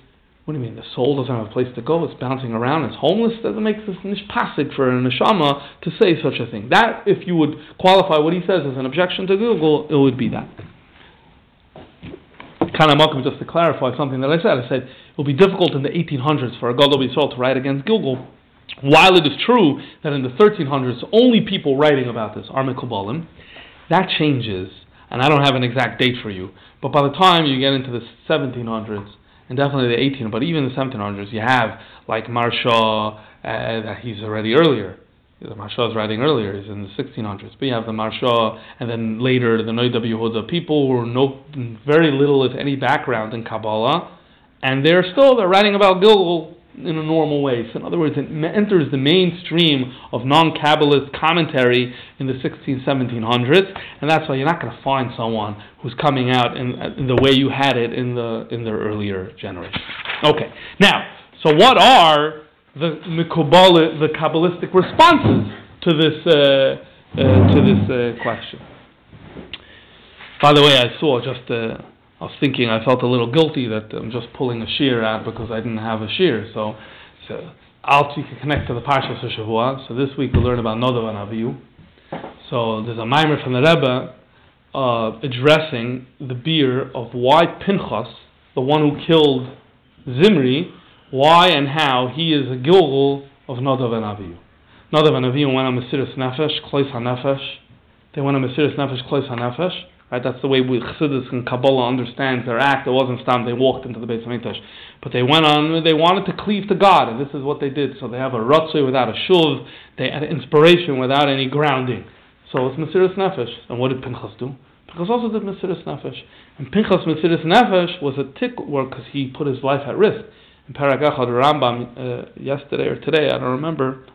what do you mean? The soul doesn't have a place to go. It's bouncing around. It's homeless. Doesn't make this nishpasik for a neshama to say such a thing. That, if you would qualify what he says as an objection to Gilgul, it would be that. Kind of welcome just to clarify something that I said. I said it will be difficult in the 1800s for a Gadol Yisrael to write against Gilgul. While it is true that in the 1300s only people writing about this are Mekubalim, that changes, and I don't have an exact date for you. But by the time you get into the 1700s and definitely the 18, but even the 1700s, you have like Maharsha, uh, he's already earlier. The Maharsha is writing earlier, he's in the 1600s. But you have the Maharsha, and then later the Noida Yehuda, people who know very little, if any, background in Kabbalah, and they're still they're writing about Gilgul in a normal way. So in other words, it enters the mainstream of non-Kabbalist commentary in the 16, 1700s, and that's why you're not going to find someone who's coming out in, in, the way you had it in the in the earlier generation. Okay, now, so what are the the Kabbalistic responses to this uh, uh, to this uh, question? By the way, I saw just uh, I was thinking, I felt a little guilty that I'm just pulling a shear out because I didn't have a shear. So, so I'll connect to the Parshas of Shavua. So this week we'll learn about Nodav and Avihu. So there's a mimer from the Rebbe uh, addressing the beer of why Pinchas, the one who killed Zimri, why and how he is a Gilgul of Nodav and Avihu. Nodav and Avihu went on Mesiris Nefesh, Klois HaNefesh. They went on Mesiris Nefesh, Klois HaNefesh. Right? That's the way we Chassidus and Kabbalah understands their act. It wasn't stam, they walked into the Beit HaMikdash. But they went on, they wanted to cleave to God, and this is what they did. So they have a ratzoi without a shuv, they had inspiration without any grounding. So it's Mesiris Nefesh. And what did Pinchas do? Pinchas also did Mesiris Nefesh. And Pinchas Mesiris Nefesh was a tick work because he put his life at risk. In Paragachad Rambam, uh, yesterday or today, I don't remember,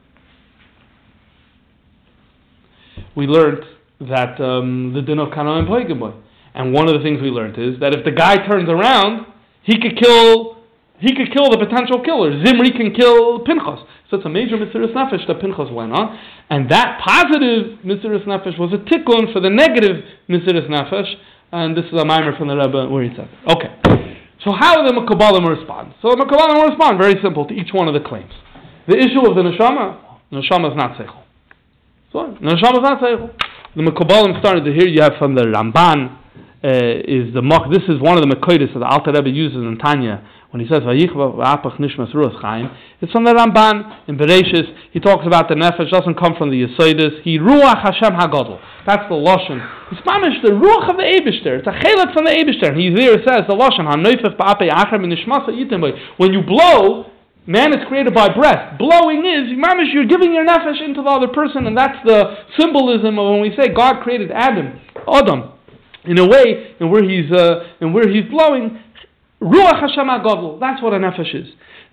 we learned that um, the din of Kana and Poigaboy. And one of the things we learned is that if the guy turns around, he could kill he could kill the potential killer. Zimri can kill Pinchas. So it's a major Mesiris Nefesh that Pinchas went on. And that positive Mesiris Nefesh was a tikkun for the negative Mesiris Nefesh. And this is a mimer from the Rebbe where he said Okay. So how do the Mekabalim respond? So the Mekabalim respond very simple to each one of the claims. The issue of the neshama, neshama is not seichel. So, neshama is not seichel. The Mekabalim started to hear you have from the Ramban, uh, is the Mach. This is one of the Mekoidis that the Alter Rebbe uses in Tanya when he says it's from the Ramban in Bereshis. He talks about the nefesh doesn't come from the Yesodis. He ruach Hashem hagadol. That's the lashon. It's mamish the ruach of the Eibushter. It's a chelik from the Eibushter. He there says the lashon hanoifef ba'apei achar nishmasa yitim When you blow. Man is created by breath. Blowing is, mamish, you're giving your nefesh into the other person, and that's the symbolism of when we say God created Adam, Adam, in a way, and where he's, uh, and where he's blowing, Ruach Hashem Agadol. That's what a nefesh is.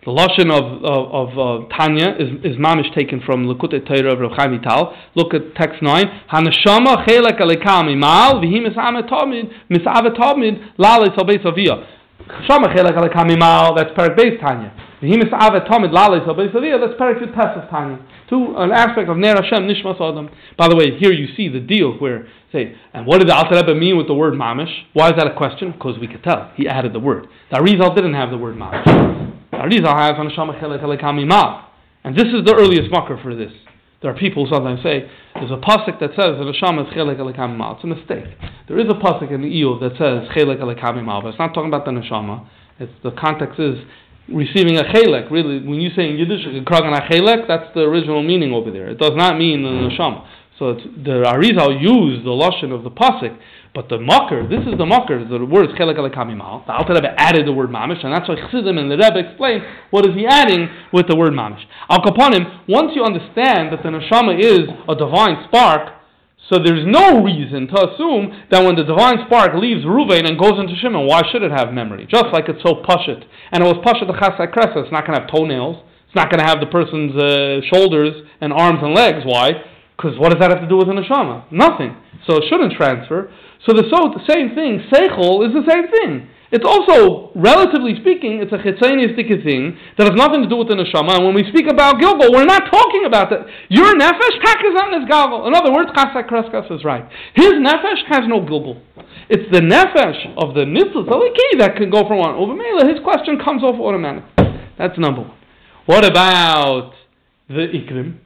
The lashon of of, of uh, Tanya is is mamish taken from Likutei Torah of Rav Vital. Look at text nine. Hanashama chelek alikam imal v'hi misavet tamid misavet tamid lalei salbeis aviyah. Shama chelek alikam imal. That's parak base Tanya. V'hi misavet tamid lalei salbeis aviyah. That's parak yud of Tanya. To an aspect of Ner Hashem Nishmas Adam. By the way, here you see the deal where say, and what did the Alter Rebbe mean with the word mamish? Why is that a question? Because we could tell. He added the word. The Arizal didn't have the word mamish. The Arizal has on Shama And this is the earliest marker for this. There are people sometimes say, there's a pasuk that says that Neshama is chelek mal. It's a mistake. There is a pasuk in the Iyov that says chelek mal, but it's not talking about the Neshama. It's, the context is receiving a chelek. Really, when you say in Yiddish, kragan a chelek, that's the original meaning over there. It does not mean the Neshama. So the Arizal used the lashon of the pasuk, but the mocker, this is the mocker. The word is chelek alekamimal. The Alter Rebbe added the word mamish, and that's why Chassidim and the Rebbe explain what is he adding with the word mamish. Al kaponim, once you understand that the neshama is a divine spark, so there's no reason to assume that when the divine spark leaves Ruvain and goes into Shimon, why should it have memory? Just like it's so pashit. And it was pashit the Chasdai Crescas, it's not going to have toenails. It's not going to have the person's uh, shoulders and arms and legs. Why? Because what does that have to do with a neshama? Nothing. So it shouldn't transfer. So the, so, the same thing, seichel is the same thing. It's also, relatively speaking, it's a chitzanistic thing that has nothing to do with the neshama. And when we speak about Gilgul, we're not talking about that. Your nefesh tak is Gilgul. In other words, Chasdai Crescas is right. His nefesh has no Gilgul. It's the nefesh of the mitzvah that can go from one. Over his question comes off automatic. That's number one. What about the ikrim?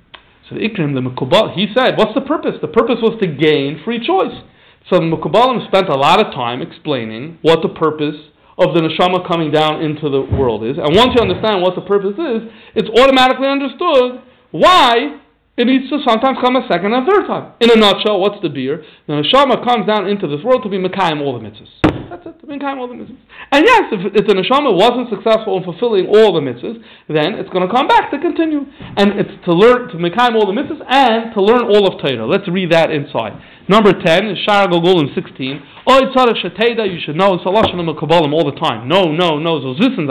So the Ikrim, the Mekubal, he said, what's the purpose? The purpose was to gain free choice. So the Mekubalim spent a lot of time explaining what the purpose of the neshama coming down into the world is. And once you understand what the purpose is, it's automatically understood why it needs to sometimes come a second and third time. In a nutshell, what's the beer? The neshama comes down into this world to be Mekayim all the mitzvahs. That's it, Mekayim all the mitzvahs. And yes, if, if the neshama wasn't successful in fulfilling all the mitzvahs, then it's going to come back to continue. And it's to learn, to Mekayim all the mitzvahs, and to learn all of Torah. Let's read that inside. Number 10 is Shara Gogulim 16. Oy tzara sheteda, you should know, Allah Kabbalim all the time. No, no, no, wissen.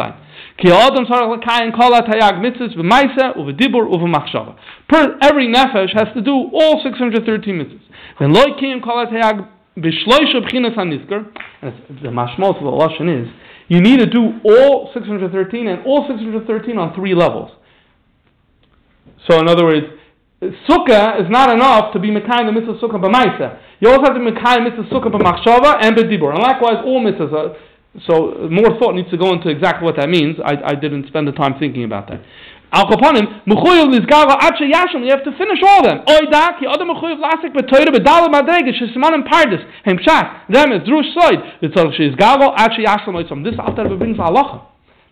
Ki adam tzara l'kayin kol hatayag mitzvahs v'maisa u'v'dibur u'v'machshava. Per, every nefesh has to do all 613 mitzvahs. When loy kiyim kol hatayag b'shloisha b'chinas haniskar, the mashmos of the Lashon is, you need to do all 613 and all 613 on three levels. So in other words, sukkah is not enough to be mekayim the mitzvah sukkah b'maisa. You also have to be mekayim mitzvah sukkah b'machshava and b'dibur. And likewise, all mitzvahs. Are, so more thought needs to go into exactly what that means. I, I didn't spend the time thinking about that. Al kaponim mechuyev nizgava ad sheyashim. You have to finish all of them. Oida ki adam mechuyev lasik b'toyre b'dala madrege shesimanim pardes hem pshat remes drush soid v'tzol sheyizgava ad sheyashim oitzom. This Alter Rebbe brings halacha.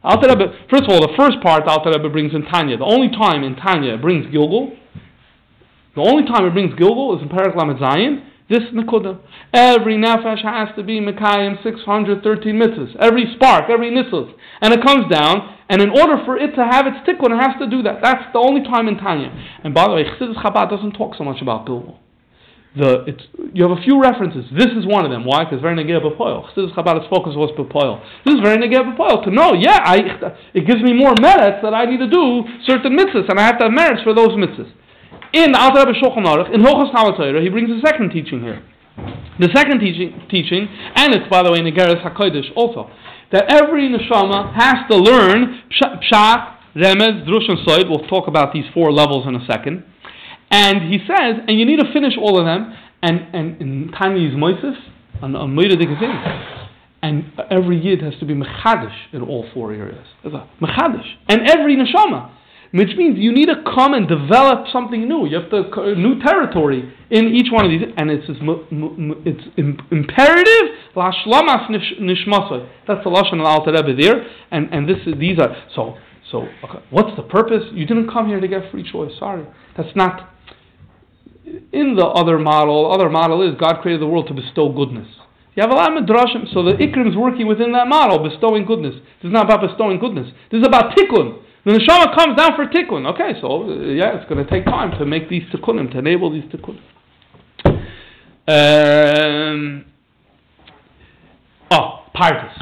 Alter Rebbe, first of all, the first part Alter Rebbe brings in Tanya. The only time in Tanya it brings Gilgul, The only time it brings Gilgul is in Parak Lamed Zayin. This Nakuda. Every nefesh has to be Mekayim 613 mitzvahs. Every spark, every nitzvah. And it comes down, and in order for it to have its tikkun, it has to do that. That's the only time in Tanya. And by the way, Chassidus Chabad doesn't talk so much about Gilgul. The, it's, you have a few references. This is one of them. Why? Because very negeh b'poil. Chassidus Chabad's focus was b'poil. This is very negeh b'poil. To know, yeah, I, it gives me more merits that I need to do certain mitzvahs, and I have to have merits for those mitzvahs. In the Alter Rebbe in Hilchos Torah, he brings a second teaching here. The second teaching, teaching, and it's by the way in the Geras Hakodesh also, that every neshama has to learn pshat, remez, drush, and soid. We'll talk about these four levels in a second. And he says, and you need to finish all of them. And and in Tanya is Moisef, and on and every yid has to be mechadish in all four areas. Mechadish, and every neshama. Which means you need to come and develop something new. You have to new territory in each one of these, and it's it's, it's imperative lashlomas. That's the lashon Alter Rebbe there, and and this these are so so. Okay, what's the purpose? You didn't come here to get free choice. Sorry, that's not. In the other model, other model is God created the world to bestow goodness. You have a lot of midrashim, so the ikrim is working within that model, bestowing goodness. This is not about bestowing goodness. This is about tikkun. The neshama comes down for tikkun. Okay, so uh, yeah, it's going to take time to make these tikkunim, to enable these tikkunim. Um, oh, Pardes.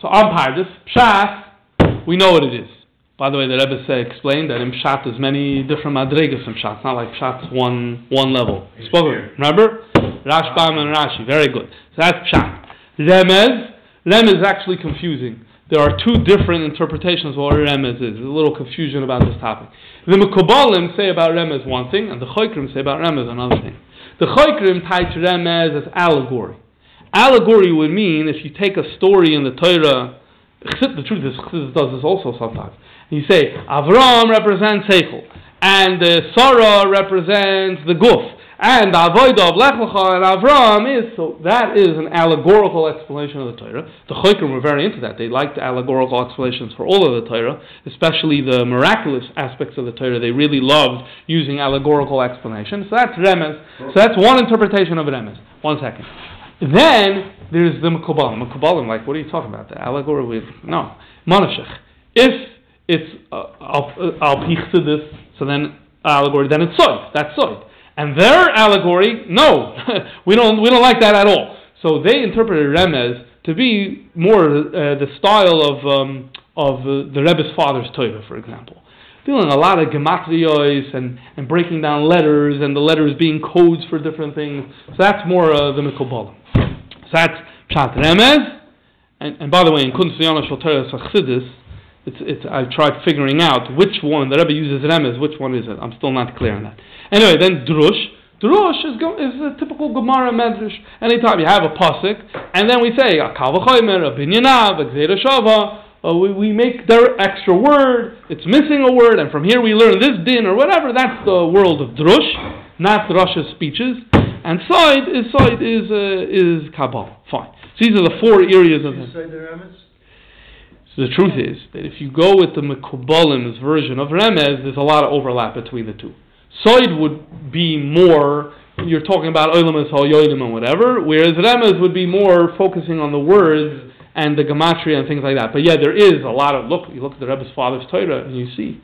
So on Pardes, Pshat, we know what it is. By the way, the Rebbe say, explained that in Pshat there's many different madrigas in Pshat. It's not like Pshat's one one level. Spoke of it. Remember? Rashbam and Rashi. Very good. So that's Pshat. Remez. Remez is actually confusing. There are two different interpretations of what Remez is. There's a little confusion about this topic. The Mekubalim say about Remez one thing, and the Choikrim say about Remez another thing. The Choikrim tie to Remez as allegory. Allegory would mean if you take a story in the Torah, the truth is, Chassidus does this also sometimes. You say, Avram represents Seichel, and uh, Sarah represents the Guf, and Avodah of Lech Lecha and Avram is, so that is an allegorical explanation of the Torah. The Choikrim were very into that. They liked allegorical explanations for all of the Torah, especially the miraculous aspects of the Torah. They really loved using allegorical explanations. So that's Remez. So that's one interpretation of Remez. One second. Then there's the Mekubalim. Mekubalim, like, what are you talking about? The allegory with, no. Monashech. If it's uh, al al this, so then allegory, then it's soy. That's soy. And their allegory, no, <laughs> we don't we don't like that at all. So they interpreted Remez to be more uh, the style of um, of uh, the Rebbe's father's Torah, for example. Feeling a lot of gematrios and, and breaking down letters and the letters being codes for different things. So that's more uh, the Mikobalim. So that's Pshat Remez. And, and by the way, in Kunz Shal Torah it's, it's, I tried figuring out which one the Rebbe uses remez. Which one is it? I'm still not clear on that. Anyway, then drush. Drush is, is a typical Gemara medrash. Anytime you have a pasuk, and then we say a kavachomer, a binyanav, a shava. Uh, we, we make their extra word. It's missing a word, and from here we learn this din or whatever. That's the world of drush, not Russia's speeches. And side is side is uh, is kabbalah. Fine. So these are the four areas of. The? So the truth is that if you go with the Mekubalim's version of Remez, there's a lot of overlap between the two. Soid would be more, you're talking about Olam Yoidim and whatever, whereas Remez would be more focusing on the words and the gematria and things like that. But yeah, there is a lot of, look, you look at the Rebbe's father's Torah and you see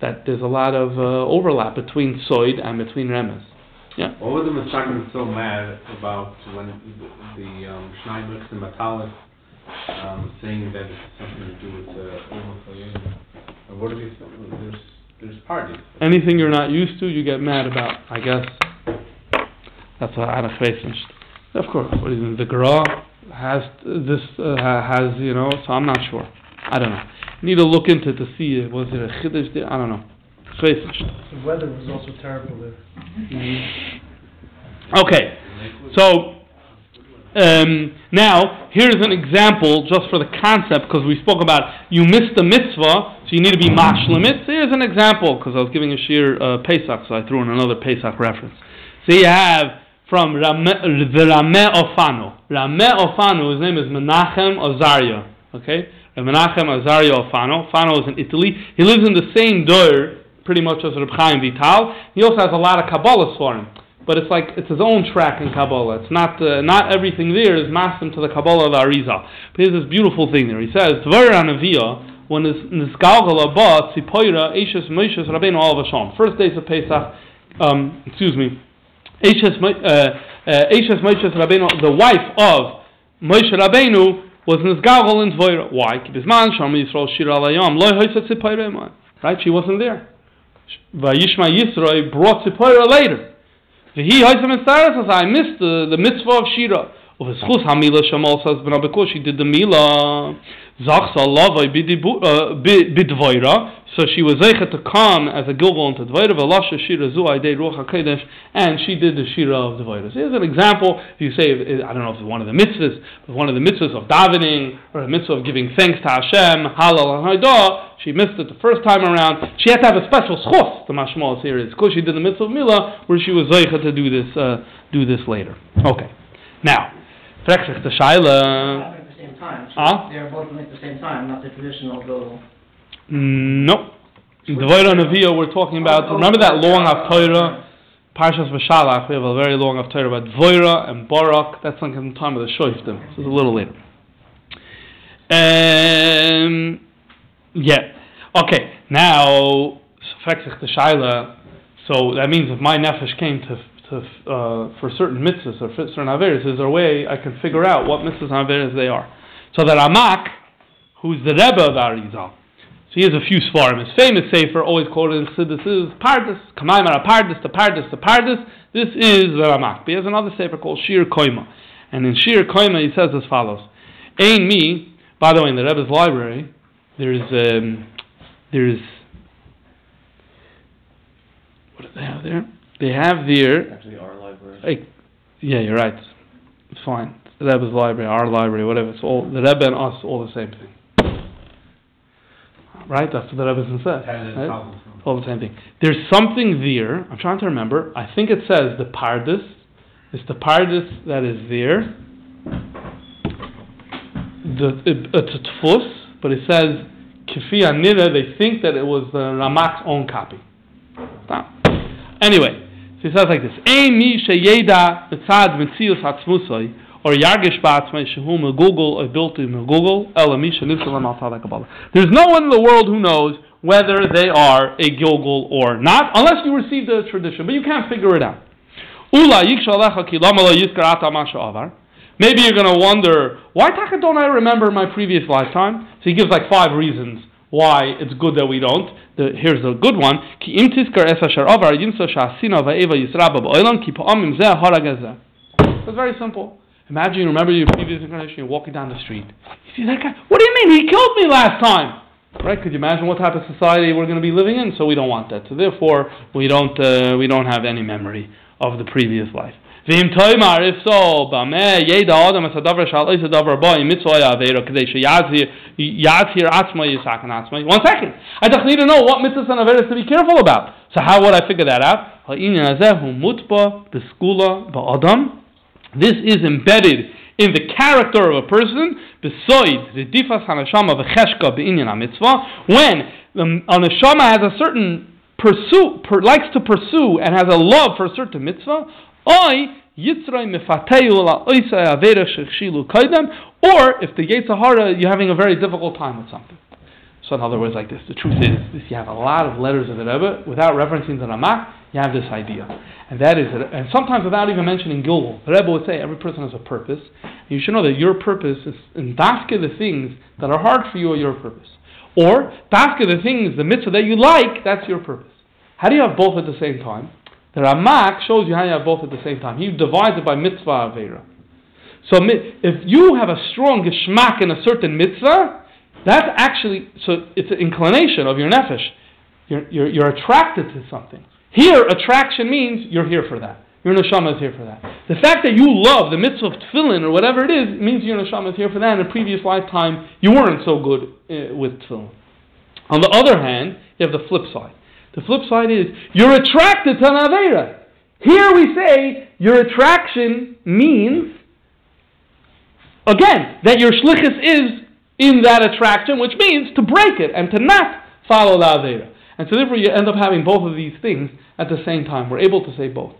that there's a lot of uh, overlap between Soid and between Remez. Yeah. What were the Mitzvahim so mad about when the, the um, Schneider and Metallic um, saying that it's something to do with uh, homophobia. And what are these? There's there's parties. Anything you're not used to, you get mad about. I guess that's what I Of course, what is it? The Gra has this uh, has you know. So I'm not sure. I don't know. Need to look into it to see was it a chiddush there. I don't know. The weather was also terrible there. Mm-hmm. Okay, so um, now, here's an example just for the concept, because we spoke about you missed the mitzvah, so you need to be. So here's an example, because I was giving a sheer uh, Pesach, so I threw in another Pesach reference. So you have from Rame, the Rameh Ofano. Rameh Ofano, his name is Menachem Azaria. Okay? Menachem Azaria Ofano. Ofano is in Italy. He lives in the same door, pretty much as Reb Chaim Vital. He also has a lot of Kabbalah for him but it's like it's his own track in Kabbalah. It's not uh, not everything there is massed to the Kabbalah of the Arizal. But here's this beautiful thing there. He says Tvar Anavia when this Nisgalgal Abba Tzipoira Eishes Moshes Rabbeinu Al Vashon. First days of Pesach. Um, excuse me. Eishes uh, uh, Moshes Rabbeinu, the wife of Moshe Rabbeinu was Nisgalgal in Tvoira. Why? Kibizman Shalom Yisrael Shir Alayam Lo Hoysa Tzipoira Right? She wasn't there. Vayishma Yisrael brought Tzipoira later. V'hi hoysam esaris as I missed the, the mitzvah of Shira. Of his chus hamila shamal says because she did the mila. Zachsa lavai uh, bidvoira. So she was zeichet to come as a gilgul into Dvaira, v'lasha shira zu aidei ruach hakodesh, and she did the shira of Dvaira. So here's an example. If you say, I don't know if it's one of the mitzvahs, but one of the mitzvahs of davening, or a mitzvah of giving thanks to Hashem, halal and haidah, she missed it the first time around. She had to have a special schos, the mashmal here is, because she did the mitzvah of milah, where she was zeichet to do this, uh, do this later. Okay. Now, fragt sich the Shaila, At the same time. Huh? They're both at the same time, not the traditional go. No. In Devorah Neviah, we're talking about, remember that long Haftorah, Parshas Vashalach, we have a very long Haftorah about Dvoira and Barak, that's like in the time of the Shoiftim, this is a little later. Um, yeah. Okay, now, Shaila, so that means if my Nefesh came to, to uh, for certain mitzvahs or certain Averis, is there a way I can figure out what mitzvahs and Averis they are? So that Amak, who's the Rebbe of Arizal, so he has a few svarim. His famous sefer, always quoted in Chassidus, is Pardes, Kamaimar Pardes, the Pardes, the Pardes. This is the Ramak. But he has another sefer called Shir Koima. And in Shir Koima he says as follows. Ein me, by the way, in the Rebbe's library, there's, um, there's, what do they have there? They have there, Actually, our library. like, yeah, you're right. It's fine. The Rebbe's library, our library, whatever. It's all, the Rebbe and us, all the same thing. Right? That's what the Rebbe said. It Right? All the same thing. There's something there. I'm trying to remember. I think it says the pardus. It's the pardus that is there. The it, it's a tfus, but it says kifi anira. They think that it was the Ramak's own copy. Stop. Anyway, so he says like this: Ein mi sheyeda mitzius hatzmusoi or yargish ba'atzmei shehu megugel or built in megugel ela mi shenifsalam al. There's no one in the world who knows whether they are a Gilgul or not, unless you receive the tradition, but you can't figure it out. Ula. Maybe you're going to wonder, why taka don't I remember my previous lifetime? So he gives like five reasons why it's good that we don't. The, here's a good one. It's very simple. Imagine you remember your previous incarnation, you're walking down the street. You see that guy? What do you mean? He killed me last time! Right? Could you imagine what type of society we're going to be living in? So we don't want that. So therefore, we don't uh, we don't have any memory of the previous life. If so, atzma. One second. I just need to know what mitzvahs and averas to be careful about. So how would I figure that out? This is embedded in the character of a person, besoid the difas hanashama v'cheshka be'inyan mitzvah, when the a neshama has a certain pursue, per, likes to pursue and has a love for a certain mitzvah, kaidem, or if the Yetzirah you're having a very difficult time with something. So in other words, like this, the truth is, if you have a lot of letters of the Rebbe, without referencing the Ramak, you have this idea. And that is, and sometimes without even mentioning Gilgul, the Rebbe would say every person has a purpose. You should know that your purpose is, in Daske, the things that are hard for you are your purpose. Or, Daske, the things, the mitzvah that you like, that's your purpose. How do you have both at the same time? The Ramak shows you how you have both at the same time. He divides it by mitzvah avera. So if you have a strong geschmack in a certain mitzvah, that's actually so it's an inclination of your nefesh. You're, you're, you're attracted to something. Here, attraction means you're here for that. Your neshama is here for that. The fact that you love the mitzvah of tefillin or whatever it is means your neshama is here for that. In a previous lifetime, you weren't so good uh, with tefillin. On the other hand, you have the flip side. The flip side is you're attracted to an. Here we say your attraction means again that your shlichus is in that attraction, which means to break it and to not follow the avera. And so therefore you end up having both of these things at the same time. We're able to say both.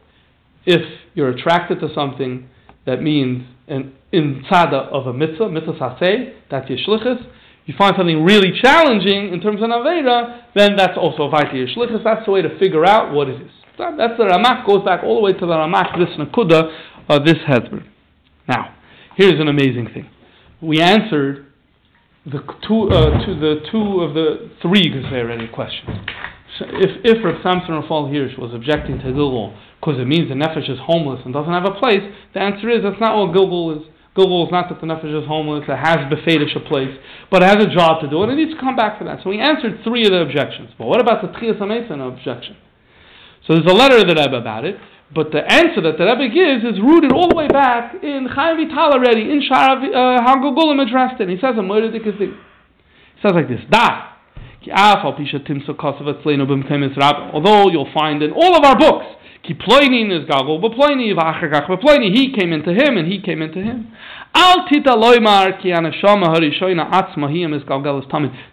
If you're attracted to something that means an in tzada of a mitzvah, mitzvah saseh, that's your shlichus. You find something really challenging in terms of avera, then that's also a vaita your shlichus. That's the way to figure out what it is. That- That's the Ramak goes back all the way to the Ramak, this Nakuda, uh, this Hezbollah. Now, here's an amazing thing. We answered the two, uh, to the two of the three, already, questions. So if, if Rav Samson Raphael Hirsch was objecting to Gilgul because it means the Nefesh is homeless and doesn't have a place, the answer is that's not what Gilgul is. Gilgul is not that the nefesh is homeless, it has befedish a place, but it has a job to do, and it needs to come back for that. So he answered three of the objections. But what about the Tchias HaMesim objection? So there's a letter of the Rebbe about it, but the answer that the Rebbe gives is rooted all the way back in Chaim Vital already, in Shara uh, Hagulgulim addressed it. He says a murder thing. He says like this, Da. Although you'll find in all of our books Ki is. He came into him and he came into him. Al tita is.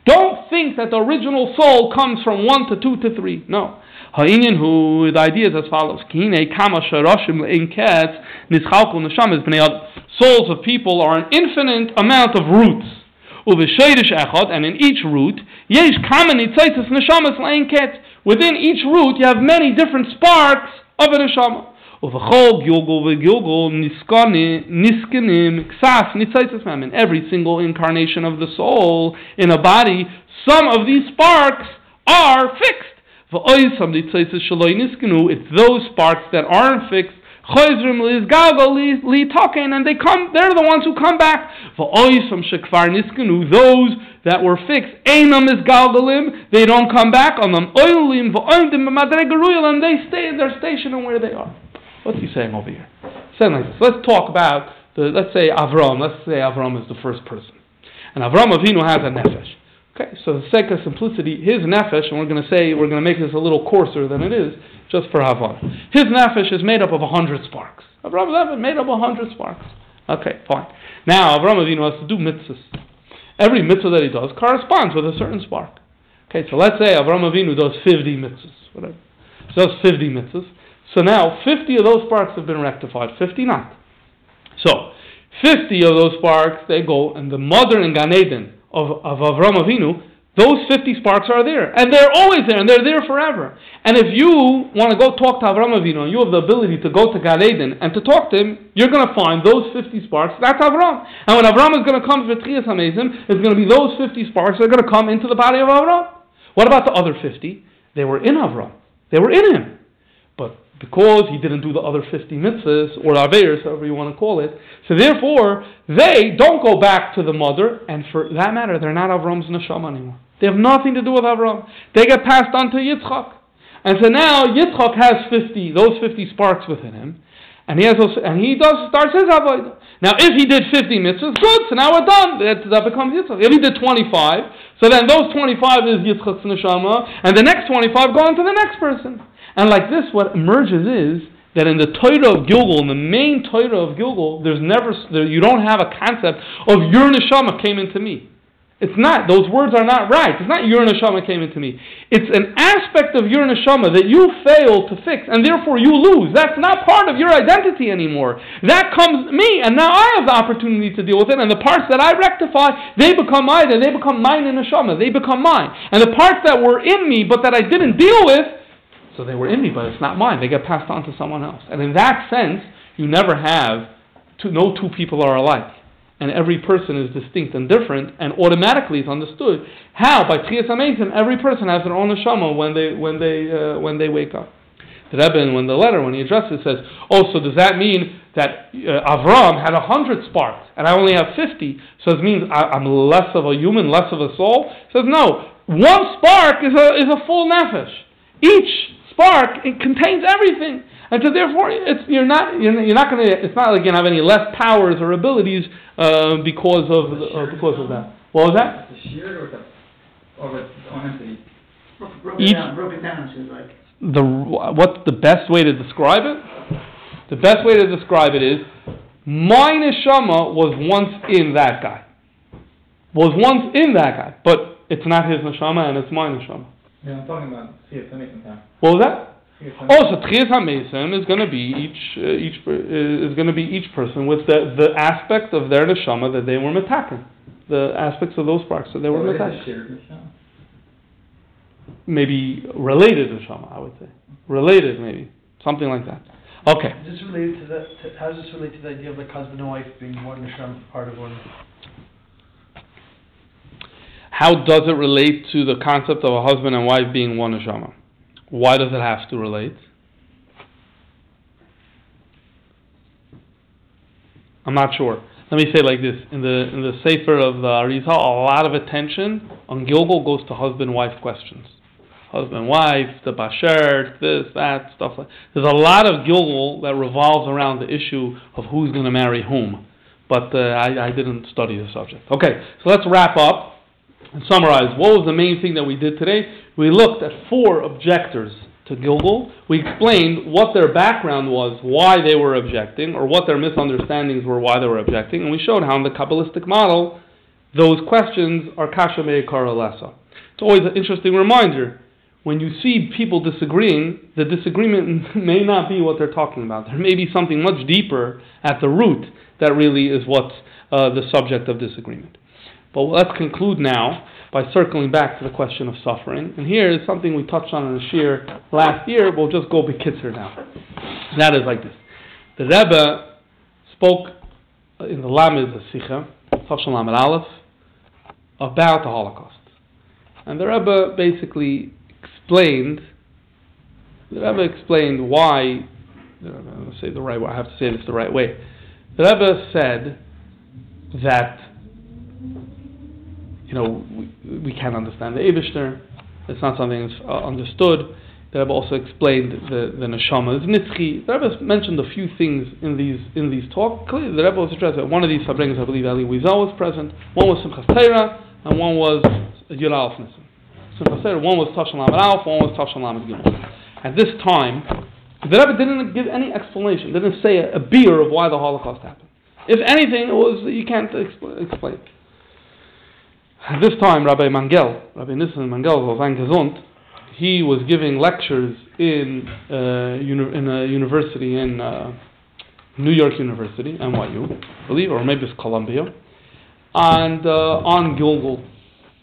Don't think that the original soul comes from one to two to three. No. Ha'inyan hu, the idea is as follows. Kine kama sharoshim le'in ketz nischalku nesham is b'nei Souls of people are an infinite amount of roots. Uv'shaydish echad, and in each root, yesh kama nitzaitis neshamas le'in ketz. Within each root, you have many different sparks of a neshama. In every single incarnation of the soul in a body, some of these sparks are fixed. It's those sparks that aren't fixed and they come. They're the ones who come back. Those that were fixed. They don't come back on them. And they stay in their station and where they are. What's he saying over here? Saying like this. Let's talk about the. Let's say Avram. Let's say Avram is the first person, and Avram Avinu has a nefesh. Okay, so the sake of simplicity, his nefesh, and we're going to say we're going to make this a little coarser than it is just for Havon. His nefesh is made up of a hundred sparks. Avraham Avinu made up of a hundred sparks. Okay, fine. Now Avraham Avinu has to do mitzvahs. Every mitzvah that he does corresponds with a certain spark. Okay, so let's say Avraham Avinu does 50 mitzvahs, whatever. So does 50 mitzvahs. So now 50 of those sparks have been rectified, 50 not. So 50 of those sparks, they go, and the mother in Gan Eden of, of Avraham Avinu those 50 sparks are there. And they're always there, and they're there forever. And if you want to go talk to Avram Avinu, and you have the ability to go to Gan Eden and to talk to him, you're going to find those 50 sparks. That's Avram. And when Avram is going to come to Tchias HaMesim, it's going to be those 50 sparks that are going to come into the body of Avram. What about the other 50? They were in Avram. They were in him. Because he didn't do the other 50 mitzvahs, or Averis, however you want to call it. So therefore, they don't go back to the mother, and for that matter, they're not Avram's neshama anymore. They have nothing to do with Avram. They get passed on to Yitzchak. And so now Yitzchak has 50, those 50 sparks within him, and he has those, and he does starts his avodah. Now, if he did 50 mitzvahs, good. So now we're done. That, that becomes Yitzchak. If he did 25, so then those 25 is Yitzchak's neshama, and the next 25 go on to the next person. And like this, what emerges is that in the Torah of Gilgul, in the main Torah of Gilgul, there's never there, you don't have a concept of your neshama came into me. It's not. Those words are not right. It's not your neshama came into me. It's an aspect of your neshama that you fail to fix, and therefore you lose. That's not part of your identity anymore. That comes me, and now I have the opportunity to deal with it. And the parts that I rectify, they become mine, and they become mine in neshama. They become mine. And the parts that were in me, but that I didn't deal with, so they were in me, but it's not mine. They get passed on to someone else. And in that sense, you never have two, no two people are alike. And every person is distinct and different, and automatically it's understood how by Tchias HaMesim every person has their own neshama when they when they uh, when they wake up. The Rebbe, when the letter, when he addresses, it says, "Oh, so does that mean that uh, Avram had a hundred sparks and I only have fifty? So it means I, am less of a human, less of a soul?" He says, "No, one spark is a is a full nefesh. Each spark it contains everything, and so therefore it's you're not you're, you're not going to it's not like you're going to have any less powers or abilities uh, because of uh, because of that. What was that? The shear or the or the entity. Broke it down. Broke down. She's like. The what's the best way to describe it? The best way to describe it is my neshama was once in that guy. Was once in that guy, but it's not his neshama and it's my neshama. Yeah, I'm talking about Tchias HaMesim time. What was that? Oh, so Tchias HaMesim is going to be each uh, each uh, is going to be each person with the the aspect of their neshama that they were metaken, the aspects of those sparks that they were metaken. Maybe related neshama, I would say. Related, maybe something like that. Okay. Is this related to the? To, how does this relate to the idea of like husband and wife being one neshama, part of one? How does it relate to the concept of a husband and wife being one neshama? Why does it have to relate? I'm not sure. let me say like this: in the in the Sefer of the Arizal, a lot of attention on Gilgul goes to husband-wife questions. Husband, wife, the basher, this, that, stuff like. There's a lot of Gilgul that revolves around the issue of who's going to marry whom. But uh, I, I didn't study the subject. Okay, so let's wrap up and summarize. What was the main thing that we did today? We looked at four objectors to Gilgul. We explained what their background was, why they were objecting, or what their misunderstandings were, why they were objecting, and we showed how in the Kabbalistic model, those questions are kasha me'ikara. It's always an interesting reminder. When you see people disagreeing, the disagreement <laughs> may not be what they're talking about. There may be something much deeper at the root that really is what's uh, the subject of disagreement. But let's conclude now by circling back to the question of suffering. And here is something we touched on in the shir last year. We'll just go bekitzer now. That is like this. The Rebbe spoke uh, in the Lamed Sikha, Tafshan Lamed Aleph, about the Holocaust. And the Rebbe basically explained, the Rebbe explained why, I'm say the right way, I have to say this the right way. The Rebbe said that you know, we, we can't understand the Eibishter. It's not something that's uh, understood. The Rebbe also explained the, the neshama is nitzchi. The Rebbe mentioned a few things in these in these talks. Clearly, the Rebbe was addressed that one of these Fabrengas, I believe, Elie Wiesel was present. One was Simchas Torah, and one was Yud Alf Nissen. Simchas Torah, one was Tashon Lamed Alf, one was Tashon Lamed Gimel. At this time, the Rebbe didn't give any explanation, didn't say a, a beer of why the Holocaust happened. If anything, it was you can't expl- explain. This time, Rabbi Mangel, Rabbi Nissen Mangel was gesund. He was giving lectures in uh, uni- in a university in uh, New York University, NYU, I believe, or maybe it's Columbia, and uh, on Gilgul,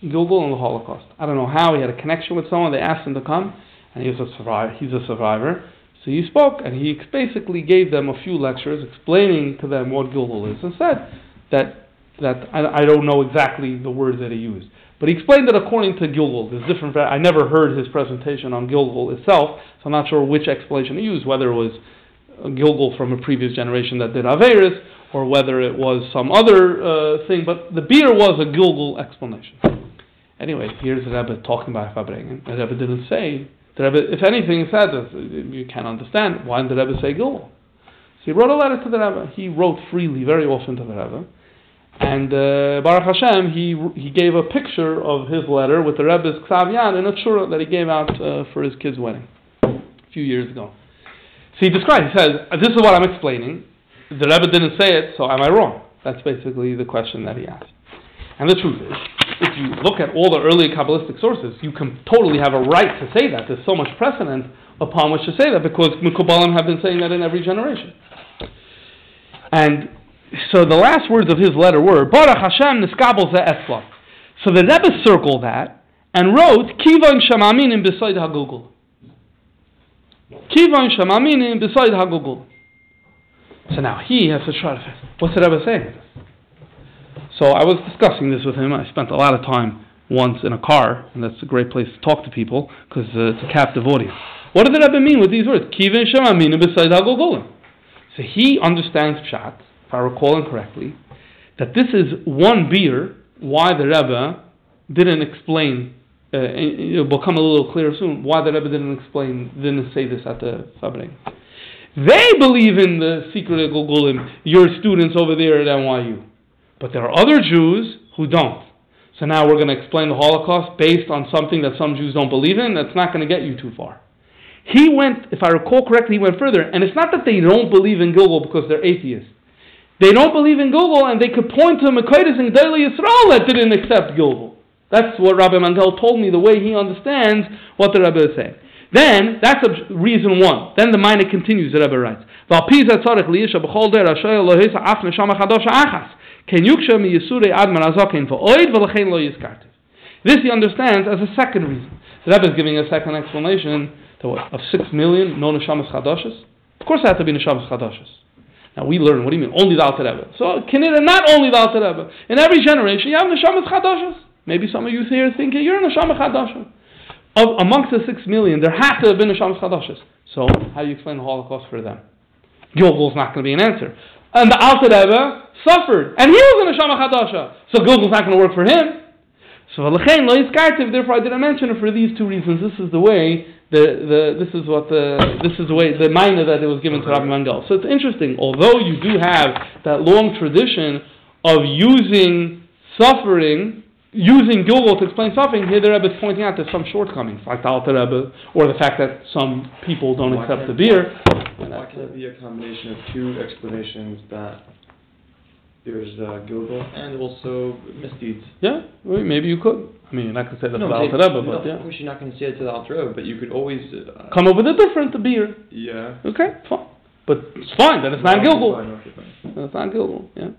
Gilgul and the Holocaust. I don't know how he had a connection with someone. They asked him to come, and he was a survivor. He's a survivor. So he spoke, and he basically gave them a few lectures explaining to them what Gilgul is, and said that that I, I don't know exactly the words that he used. But he explained that according to Gilgul, there's different. I never heard his presentation on Gilgul itself, so I'm not sure which explanation he used. Whether it was Gilgul from a previous generation that did Averis, or whether it was some other uh, thing. But the beer was a Gilgul explanation. Anyway, here's the Rebbe talking about Fabrengen. The Rebbe didn't say. The Rebbe, if anything, said that you can't understand. Why did the Rebbe say Gilgul? So he wrote a letter to the Rebbe. He wrote freely, very often to the Rebbe. And uh, Baruch Hashem, he he gave a picture of his letter with the Rebbe's Ksav Yad in a chura that he gave out uh, for his kid's wedding a few years ago. So he describes, he says, this is what I'm explaining. The Rebbe didn't say it, so am I wrong? That's basically the question that he asked. And the truth is, if you look at all the early Kabbalistic sources, you can totally have a right to say that. There's so much precedent upon which to say that because Mikubalim have been saying that in every generation. And so the last words of his letter were Baruch Hashem niskabel esla. So the Rebbe circled that and wrote Kivon Shamaminim beside Hagugul. Kivon Shamaminim beside Hagugul. So now he has to try to. What's the Rebbe saying? So I was discussing this with him. I spent a lot of time once in a car, and that's a great place to talk to people because uh, it's a captive audience. What does the Rebbe mean with these words? Kivon Shamaminim beside Hagugul. So he understands Pshat I recall incorrectly, that this is one beer why the Rebbe didn't explain. Uh, it will become a little clearer soon why the Rebbe didn't explain, didn't say this at the Fabring. They believe in the secret of Gulgulim, your students over there at NYU. But there are other Jews who don't. So now we're going to explain the Holocaust based on something that some Jews don't believe in. That's not going to get you too far. He went, if I recall correctly, he went further. And it's not that they don't believe in Gilgul because they're atheists. They don't believe in Gilgul, and they could point to Makaitis and Daily Yisrael that didn't accept Gilgul. That's what Rabbi Mangel told me, the way he understands what the Rabbi is saying. Then, that's a reason one. Then the minor continues, the Rebbe writes. This he understands as a second reason. The Rebbe is giving a second explanation to what? of six million no neshamas chadoshes. Of course, it has to be neshamas chadoshes. Now we learn, what do you mean? Only the Alter Rebbe. So, Kinira, not only the Alter Rebbe. In every generation, you have Neshamas Chadashas. Maybe some of you here thinking, you're a Neshama Chadasha. Of, amongst the six million, there have to have been Neshamas Chadashas. So, how do you explain the Holocaust for them? Gilgul's not going to be an answer. And the Alter Rebbe suffered, and he was a Shama Chadasha. So Gilgul's not going to work for him. So therefore I didn't mention it for these two reasons. This is the way, the, the, this is what the, this is the way, the minor that it was given to Rabbi Mangel. So it's interesting, although you do have that long tradition of using suffering, using Gilgul to explain suffering, here the Rebbe is pointing out there's some shortcomings, like the Alter Rebbe, or the fact that some people don't Why accept the beer. Why can it be a combination of two explanations that there's uh, Gilgul and also misdeeds? Yeah, maybe you could. I mean, you're not going to say that No, to the Alter Rebbe, no, but yeah. Of course, you're not going to say it to the Alter Rebbe, but you could always uh, Come up with a different beer. Yeah. Okay, fine. But it's fine, that it's not Gilgul. Fine, okay. That's not Gilgul, yeah.